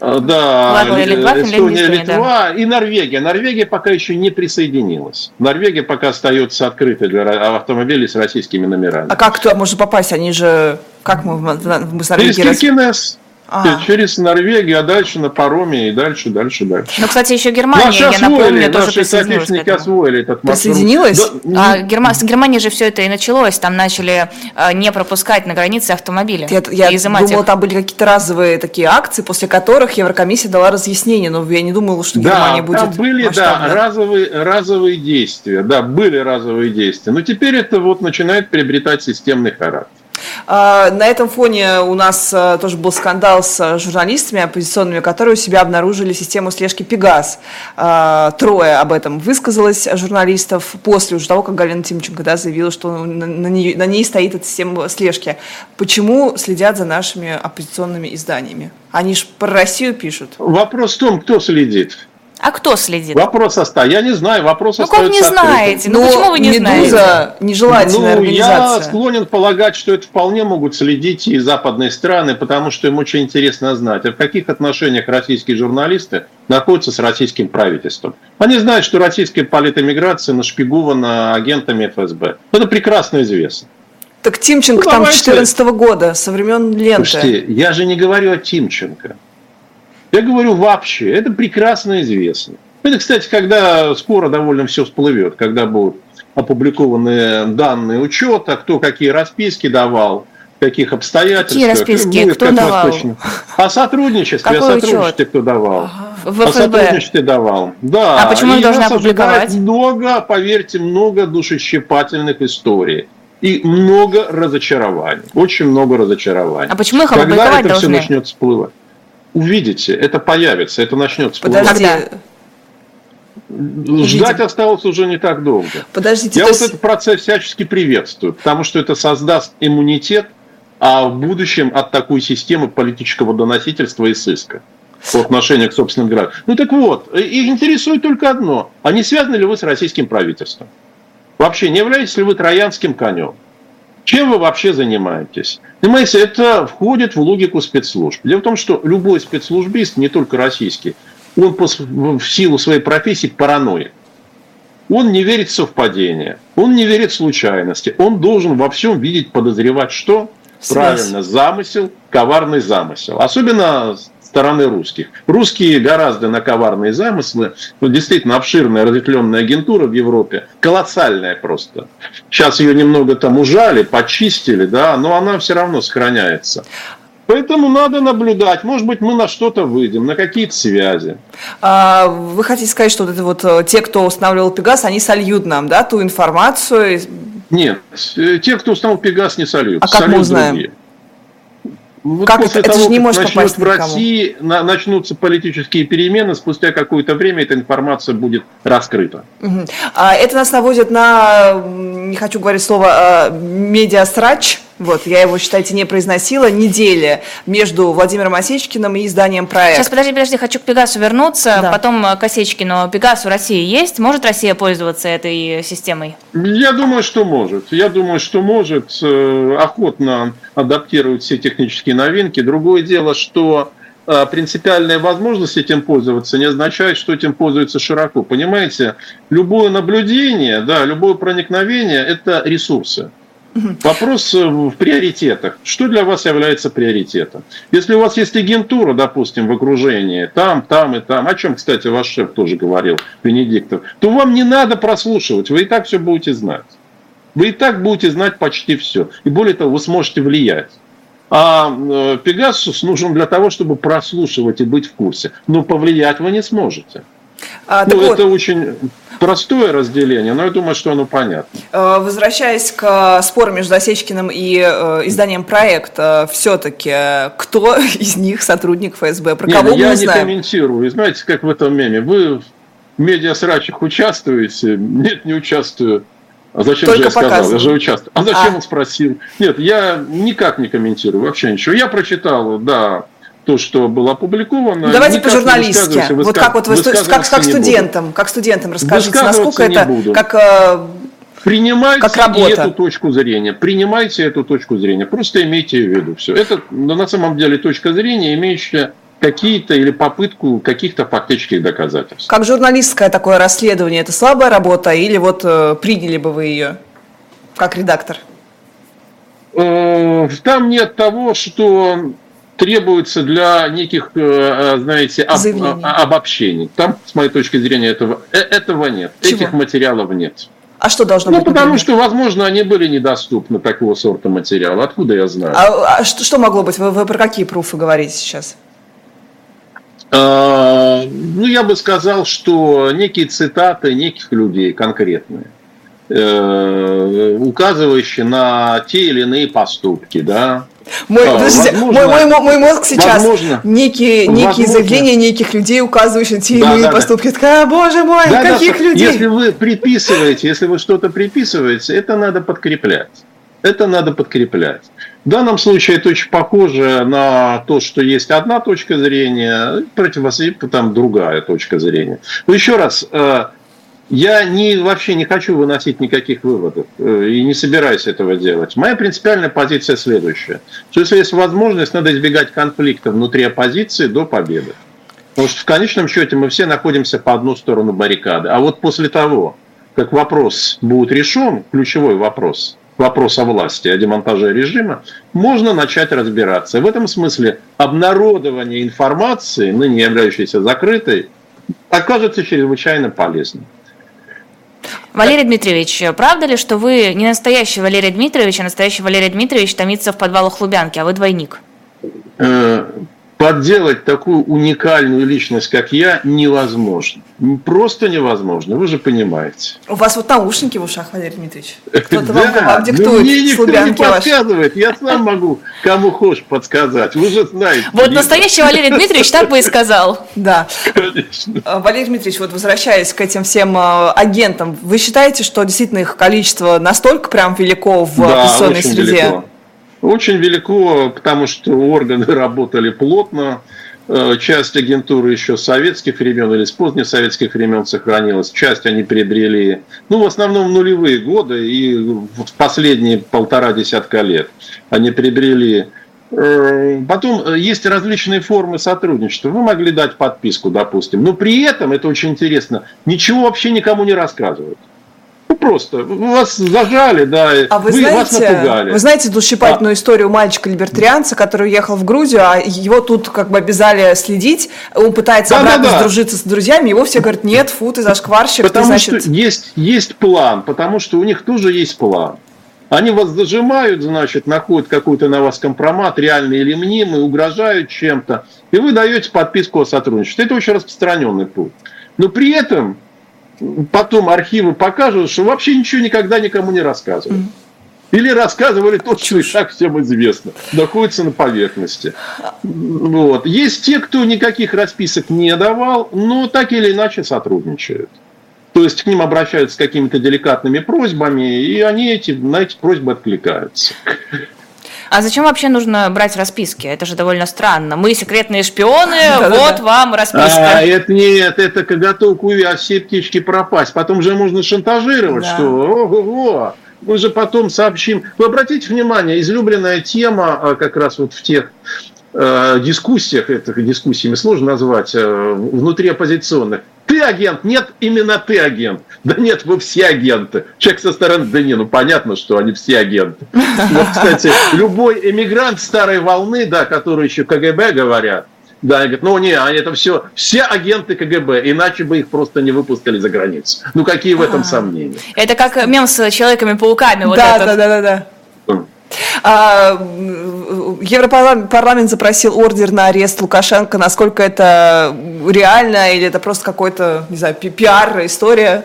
А, Да,
Литва,
Эстония, Литва и Норвегия. Норвегия пока еще не присоединилась. Норвегия пока остается открытой для автомобилей с российскими номерами.
А как туда можно попасть? Они же... Как мы, в- мы с
Через
Норвегией
Киркинесс,
Ага.
через Норвегию, а дальше на пароме и дальше, дальше, дальше.
Ну, кстати, еще Германия,
Наши
я
освоили,
напомню, тоже
наши
присоединилась к
соотечественники освоили этот маршрут.
Присоединилась?
Да,
А Герма- с Германии же все это и началось. Там начали э, не пропускать на границе автомобили.
Я, я
и
думала,
их.
там были какие-то разовые такие акции, после которых Еврокомиссия дала разъяснение, но я не думала, что
Да,
Германия будет
там были, да, разовые, разовые действия, да, были разовые действия. Но теперь это вот начинает приобретать системный характер.
А, На этом фоне у нас а, тоже был скандал с а, журналистами оппозиционными, которые у себя обнаружили систему слежки «Пегас». А, Трое об этом высказалось журналистов после уже того, как Галина Тимченко да, заявила, что на ней, на ней стоит эта система слежки. Почему следят за нашими оппозиционными изданиями? Они же про Россию пишут.
Вопрос в том, кто следит.
А кто следит?
Вопрос остается. Я не знаю, вопрос
Ну, как
остается
не
открытым.
знаете? Ну, почему вы не знаете?
«Медуза» нежелательная
Ну, я
организация.
склонен полагать, что это вполне могут следить и западные страны, потому что им очень интересно знать, а в каких отношениях российские журналисты находятся с российским правительством. Они знают, что российская политэмиграция нашпигована агентами ФСБ. Это прекрасно известно.
Так Тимченко
Ну,
там
давайте.
14 года, со времен ленты.
Слушайте, я же не говорю о Тимченко. Я говорю вообще, это прекрасно известно. Это, кстати, когда скоро довольно все всплывет, когда будут опубликованы данные учета, кто какие расписки давал, каких обстоятельствах.
Какие расписки?
Будет
Кто
как
давал?
восточно. О сотрудничестве,
Какой
о сотрудничестве
учет?
кто давал.
В
О
ФСБ.
сотрудничестве давал. Да.
А почему их
И
должны опубликовать?
Много, поверьте, много душещипательных историй. и много разочарований. Очень много разочарований.
А почему их
Когда это должны? все начнет всплывать? Увидите, это появится, это начнет всплывать.
Подожди.
Ждать Увидим. осталось уже не так долго.
Подождите.
Я вот есть... этот процесс всячески приветствую, потому что это создаст иммунитет, а в будущем от такой системы политического доносительства и сыска по отношению к собственным гражданам. Ну так вот, их интересует только одно. А не связаны ли вы с российским правительством? Вообще, не являетесь ли вы троянским конем? Чем вы вообще занимаетесь? Понимаете, это входит в логику спецслужб. Дело в том, что любой спецслужбист, не только российский, он в силу своей профессии параноик. Он не верит в совпадение, он не верит в случайности, он должен во всем видеть, подозревать что? Связь. Правильно, замысел, коварный замысел. Особенно стороны русских. Русские гораздо на коварные замыслы. Ну, действительно, обширная разветвленная агентура в Европе. Колоссальная просто. Сейчас ее немного там ужали, почистили, да, но она все равно сохраняется. Поэтому надо наблюдать. Может быть, мы на что-то выйдем, на какие-то связи.
А, вы хотите сказать, что вот это вот э, те, кто устанавливал Пегас, они сольют нам, да, ту информацию?
Нет, э, те, кто установил Пегас, не сольют.
А как мы узнаем? Другие.
Вот как после это, того, это же не может попасть в России на, начнутся политические перемены, спустя какое-то время эта информация будет раскрыта.
Угу. А это нас наводит на, не хочу говорить слово, а, медиасрач, вот, я его, считайте, не произносила, недели между Владимиром Осечкиным и изданием проекта.
Сейчас, подожди, подожди, хочу к Пегасу вернуться, да. потом к Осечкину. Пегас у России есть? Может Россия пользоваться этой системой?
Я думаю, что может. Я думаю, что может. Э, охотно адаптировать все технические новинки. Другое дело, что э, принципиальная возможность этим пользоваться не означает, что этим пользуются широко. Понимаете, любое наблюдение, да, любое проникновение – это ресурсы. Вопрос э, в приоритетах. Что для вас является приоритетом? Если у вас есть агентура, допустим, в окружении, там, там и там, о чем, кстати, ваш шеф тоже говорил, Венедиктов, то вам не надо прослушивать, вы и так все будете знать. Вы и так будете знать почти все. И более того, вы сможете влиять. А э, Пегасус нужен для того, чтобы прослушивать и быть в курсе. Но повлиять вы не сможете. А, ну, это вот. очень простое разделение, но я думаю, что оно понятно.
Э, возвращаясь к спору между Осечкиным и э, изданием проекта, все-таки кто (laughs) из них сотрудник ФСБ?
Про кого Нет, мы я знаем? не комментирую. Знаете, как в этом меме? Вы в медиасрачах участвуете? Нет, не участвую. А зачем Только же я сказал? Я же участвую. А зачем а. он спросил? Нет, я никак не комментирую, вообще ничего. Я прочитал, да, то, что было опубликовано.
Ну, давайте по-журналистски. Вот как вот вы, как, как студентам, как студентам расскажите, насколько это буду. как э,
Принимайте как работа. эту точку зрения. Принимайте эту точку зрения. Просто имейте в виду все. Это на самом деле точка зрения, имеющая какие-то или попытку каких-то фактических доказательств.
Как журналистское такое расследование, это слабая работа или вот э, приняли бы вы ее как редактор?
Э, там нет того, что требуется для неких, э, э, знаете, об, обобщений. Там, с моей точки зрения, этого, э, этого нет. Чего? Этих материалов нет.
А что должно
ну,
быть?
Ну, потому что, возможно, они были недоступны такого сорта материала. Откуда я знаю?
А, а что, что могло быть? Вы, вы про какие пруфы говорите сейчас?
А, ну, я бы сказал, что некие цитаты неких людей конкретные, указывающие на те или иные поступки, да,
мой, а, подождите, возможно, мой, мой, мой мозг сейчас возможно, некие, некие возможно. заявления неких людей, указывающие на те или иные да, поступки. Да. Такая, боже мой, да, каких да, людей?
Если вы приписываете, если вы что-то приписываете, это надо подкреплять. Это надо подкреплять. В данном случае это очень похоже на то, что есть одна точка зрения, против вас там другая точка зрения. Но еще раз, э, я не, вообще не хочу выносить никаких выводов э, и не собираюсь этого делать. Моя принципиальная позиция следующая. Что если есть возможность, надо избегать конфликта внутри оппозиции до победы. Потому что в конечном счете мы все находимся по одну сторону баррикады. А вот после того, как вопрос будет решен, ключевой вопрос, вопрос о власти, о демонтаже режима, можно начать разбираться. В этом смысле обнародование информации, ныне являющейся закрытой, окажется чрезвычайно полезным.
Валерий Дмитриевич, правда ли, что вы не настоящий Валерий Дмитриевич, а настоящий Валерий Дмитриевич томится в подвалах Лубянки, а вы двойник?
Подделать такую уникальную личность, как я, невозможно. Просто невозможно, вы же понимаете.
У вас вот наушники в ушах, Валерий Дмитриевич.
Кто-то (laughs) да, вам, вам диктует ну, мне никто не подсказывает, я сам (laughs) могу кому хочешь подсказать, вы же знаете.
Вот настоящий Валерий Дмитриевич так бы и сказал. (laughs)
Да. Конечно. А, Валерий Дмитриевич, вот возвращаясь к этим всем а, агентам, вы считаете, что действительно их количество настолько прям велико в да, оппозиционной среде?
Велико. Очень велико, потому что органы (laughs) работали плотно. Э, часть агентуры еще советских времен или с позднесоветских времен сохранилась. Часть они приобрели, ну, в основном нулевые годы и в последние полтора десятка лет они приобрели э, Потом э, есть различные формы сотрудничества. Вы могли дать подписку, допустим, но при этом, это очень интересно, ничего вообще никому не рассказывают. Ну, просто вас зажали, да,
а вы, вы знаете, вас напугали. Вы знаете душепательную а. историю мальчика-либертарианца, который уехал в Грузию, а его тут как бы обязали следить, он пытается да, обратно да, да. сдружиться с друзьями, его все говорят, нет, фу, ты зашкварщик,
потому
ты,
значит... что есть, есть план, потому что у них тоже есть план. Они вас зажимают, значит, находят какой-то на вас компромат, реальный или мнимый, угрожают чем-то, и вы даете подписку о сотрудничестве. Это очень распространенный путь. Но при этом потом архивы покажут, что вообще ничего никогда никому не рассказывали. Или рассказывали тот, что и шаг всем известно, находится на поверхности. Вот. Есть те, кто никаких расписок не давал, но так или иначе сотрудничают. То есть к ним обращаются с какими-то деликатными просьбами, и они эти, на эти просьбы откликаются.
А зачем вообще нужно брать расписки? Это же довольно странно. Мы секретные шпионы, (laughs) вот вам расписка.
А, это нет, это готов к все птички пропасть. Потом же можно шантажировать, что ого-го, мы же потом сообщим. Вы обратите внимание, излюбленная тема а, как раз вот в тех дискуссиях, это дискуссиями сложно назвать, э, внутри оппозиционных. Ты агент? Нет, именно ты агент. Да нет, вы все агенты. Человек со стороны, да не, ну понятно, что они все агенты. Вот, кстати, любой эмигрант старой волны, да, который еще КГБ говорят, да, говорят, ну не, они это все, все агенты КГБ, иначе бы их просто не выпускали за границу. Ну какие в этом сомнения?
Это как мем с Человеками-пауками. Вот
да, да, да, да, да. А, Европарламент запросил ордер на арест Лукашенко. Насколько это реально или это просто какой-то, не знаю, пиар, история?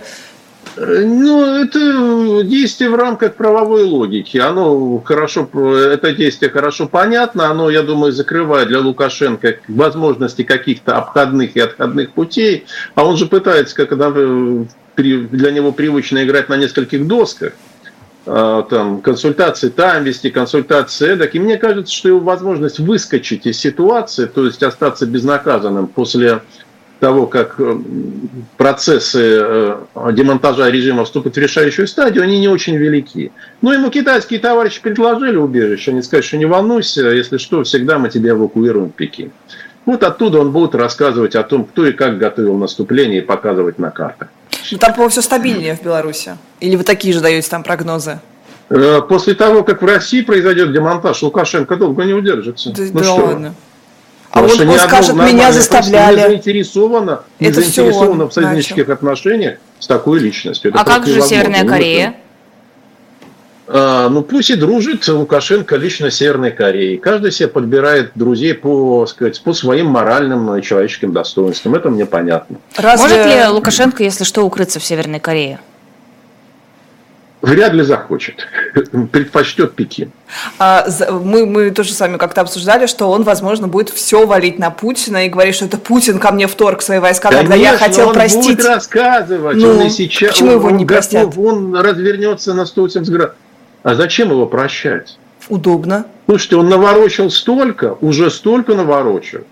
Ну, это действие в рамках правовой логики. Оно хорошо, это действие хорошо понятно. Оно, я думаю, закрывает для Лукашенко возможности каких-то обходных и отходных путей. А он же пытается, когда для него привычно играть на нескольких досках. А, там, консультации там вести, консультации эдак. И мне кажется, что его возможность выскочить из ситуации, то есть остаться безнаказанным после того, как э, процессы э, демонтажа режима вступят в решающую стадию, они не очень велики. Но ему китайские товарищи предложили убежище. Они сказали, что не волнуйся, если что, всегда мы тебя эвакуируем в Пекин. Вот оттуда он будет рассказывать о том, кто и как готовил наступление и показывать на картах.
Ну, там, по-моему, все стабильнее в Беларуси. Или вы такие же даете там прогнозы?
Э, после того, как в России произойдет демонтаж, Лукашенко долго не удержится.
Да, ну да что? ладно. А он, он скажет, меня заставляли.
Не заинтересована, не Это заинтересована в союзнических отношениях с такой личностью.
Это а как же Северная Корея?
А, ну пусть и дружит Лукашенко лично Северной Кореей. Каждый себе подбирает друзей по, сказать, по своим моральным и человеческим достоинствам. Это мне понятно.
Разве... Может ли Лукашенко, если что, укрыться в Северной Корее?
Вряд ли захочет. (laughs) Предпочтет Пекин.
А, мы, мы тоже с вами как-то обсуждали, что он, возможно, будет все валить на Путина и говорить, что это Путин ко мне вторг свои войска, Конечно, когда я хотел
он
простить.
будет рассказывать.
Ну, он и сейчас, почему его не простят?
Он развернется на 180 градусов. А зачем его прощать?
Удобно.
Слушайте, он наворочил столько, уже столько наворочил,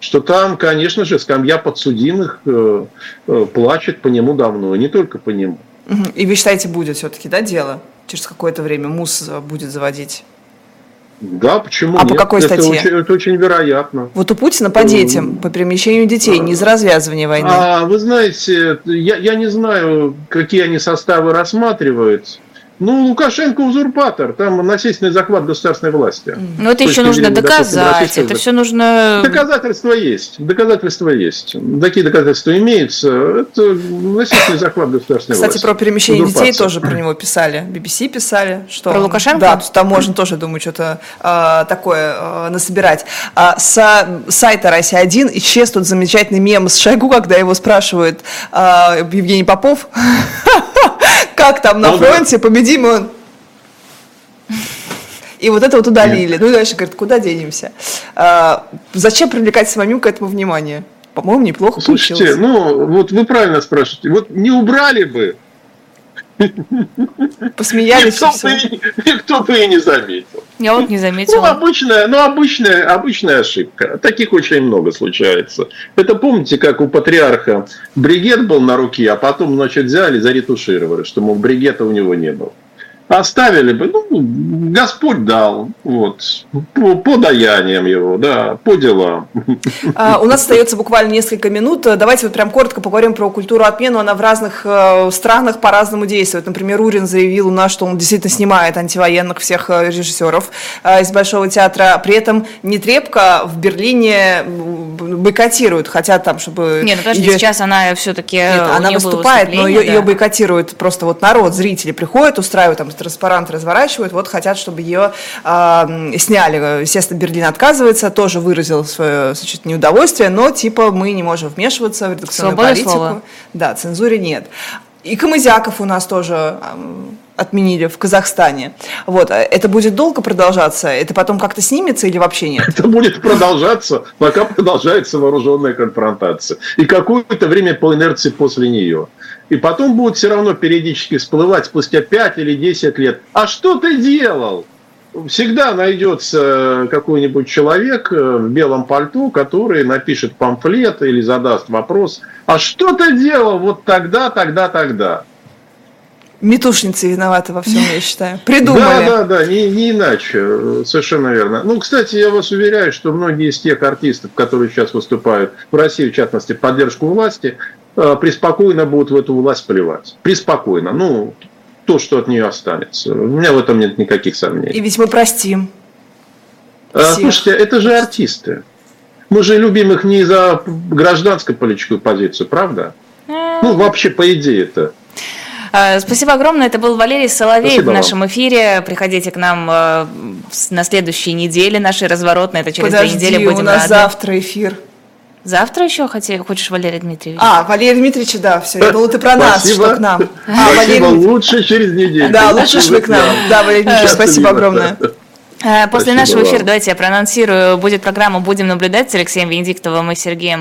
что там, конечно же, скамья подсудимых э, э, плачет по нему давно, и не только по нему.
И вы считаете, будет все-таки, да, дело? Через какое-то время МУС будет заводить?
Да, почему
А
нет?
по какой
это
статье?
Очень, это очень вероятно.
Вот у Путина по детям, по перемещению детей, не из развязывания войны.
А, вы знаете, я, я не знаю, какие они составы рассматривают. Ну, Лукашенко узурпатор, там насильственный захват государственной власти.
Но это еще нужно доказать, это все нужно...
Доказательства есть, доказательства есть. Такие доказательства имеются. Это насильственный захват государственной
Кстати,
власти.
про перемещение детей тоже про него писали. BBC писали, что...
Про Лукашенко?
Да, там можно тоже, думаю, что-то э, такое э, насобирать. А, с сайта «Россия-1» исчез тот замечательный мем с Шойгу, когда его спрашивают э, Евгений Попов, (laughs) как там на фронте, победим он. И вот это вот удалили. Ну и дальше говорит, куда денемся? А, зачем привлекать самому к этому внимание? По-моему, неплохо
Слушайте,
получилось.
ну вот вы правильно спрашиваете. Вот не убрали бы,
Посмеялись
никто, бы, никто бы и не заметил.
Я вот не
Ну,
заметила.
обычная, ну, обычная, обычная ошибка. Таких очень много случается. Это помните, как у патриарха бригет был на руке, а потом, значит, взяли, заретушировали, что, мол, бригета у него не было. Оставили бы, ну, Господь дал, вот, по, по даяниям его, да, по делам.
А, у нас остается буквально несколько минут. Давайте вот прям коротко поговорим про культуру отмену. Она в разных э, странах по-разному действует. Например, Урин заявил у нас, что он действительно снимает антивоенных всех э, режиссеров э, из Большого театра. При этом Нетребко в Берлине бойкотируют, хотят там, чтобы...
Нет, ну подожди,
её-
сейчас она все-таки...
Нет, она выступает, но ее, ее бойкотирует просто вот народ, зрители приходят, устраивают там транспаранты, разворачивают, вот хотят, чтобы ее а, сняли. Естественно, Берлин отказывается, тоже выразил свое значит, неудовольствие, но типа мы не можем вмешиваться в редакционную
Свобода
политику.
слова.
Да, цензуре нет. И Камызяков у нас тоже отменили в Казахстане. Вот, а это будет долго продолжаться? Это потом как-то снимется или вообще нет?
Это будет продолжаться, пока продолжается вооруженная конфронтация. И какое-то время по инерции после нее. И потом будут все равно периодически всплывать спустя 5 или 10 лет. А что ты делал? Всегда найдется какой-нибудь человек э, в белом пальто, который напишет памфлет или задаст вопрос. А что ты делал вот тогда, тогда, тогда?
Метушницы виноваты во всем, я считаю. (laughs) Придумали.
Да, да, да, не, не иначе, совершенно верно. Ну, кстати, я вас уверяю, что многие из тех артистов, которые сейчас выступают в России, в частности, в поддержку власти, э, преспокойно будут в эту власть плевать. Преспокойно. Ну, то, что от нее останется. У меня в этом нет никаких
И
сомнений.
ведь мы простим.
А. Слушайте, это же артисты. Мы же любим их не за гражданско-политическую позицию, правда? Ну, вообще, по идее-то.
Э, Спасибо огромное. Это был Валерий Соловей
Спасибо
в нашем эфире. Приходите к нам э, на следующей неделе, нашей разворотной. Это через
Подожди,
две недели будем
у нас
рады.
завтра эфир.
Завтра еще хоти- хочешь, Валерий Дмитриевич?
А, Валерий Дмитриевич, да, все. Я думала, ты про нас,
Спасибо.
что к нам. А,
Спасибо,
Валерий
лучше через неделю.
Да, лучше ж вы к нам. Да, Валерий Дмитриевич, спасибо огромное.
Э, После
Спасибо
нашего
вам.
эфира, давайте я проанонсирую, будет программа «Будем наблюдать» с Алексеем Венедиктовым и Сергеем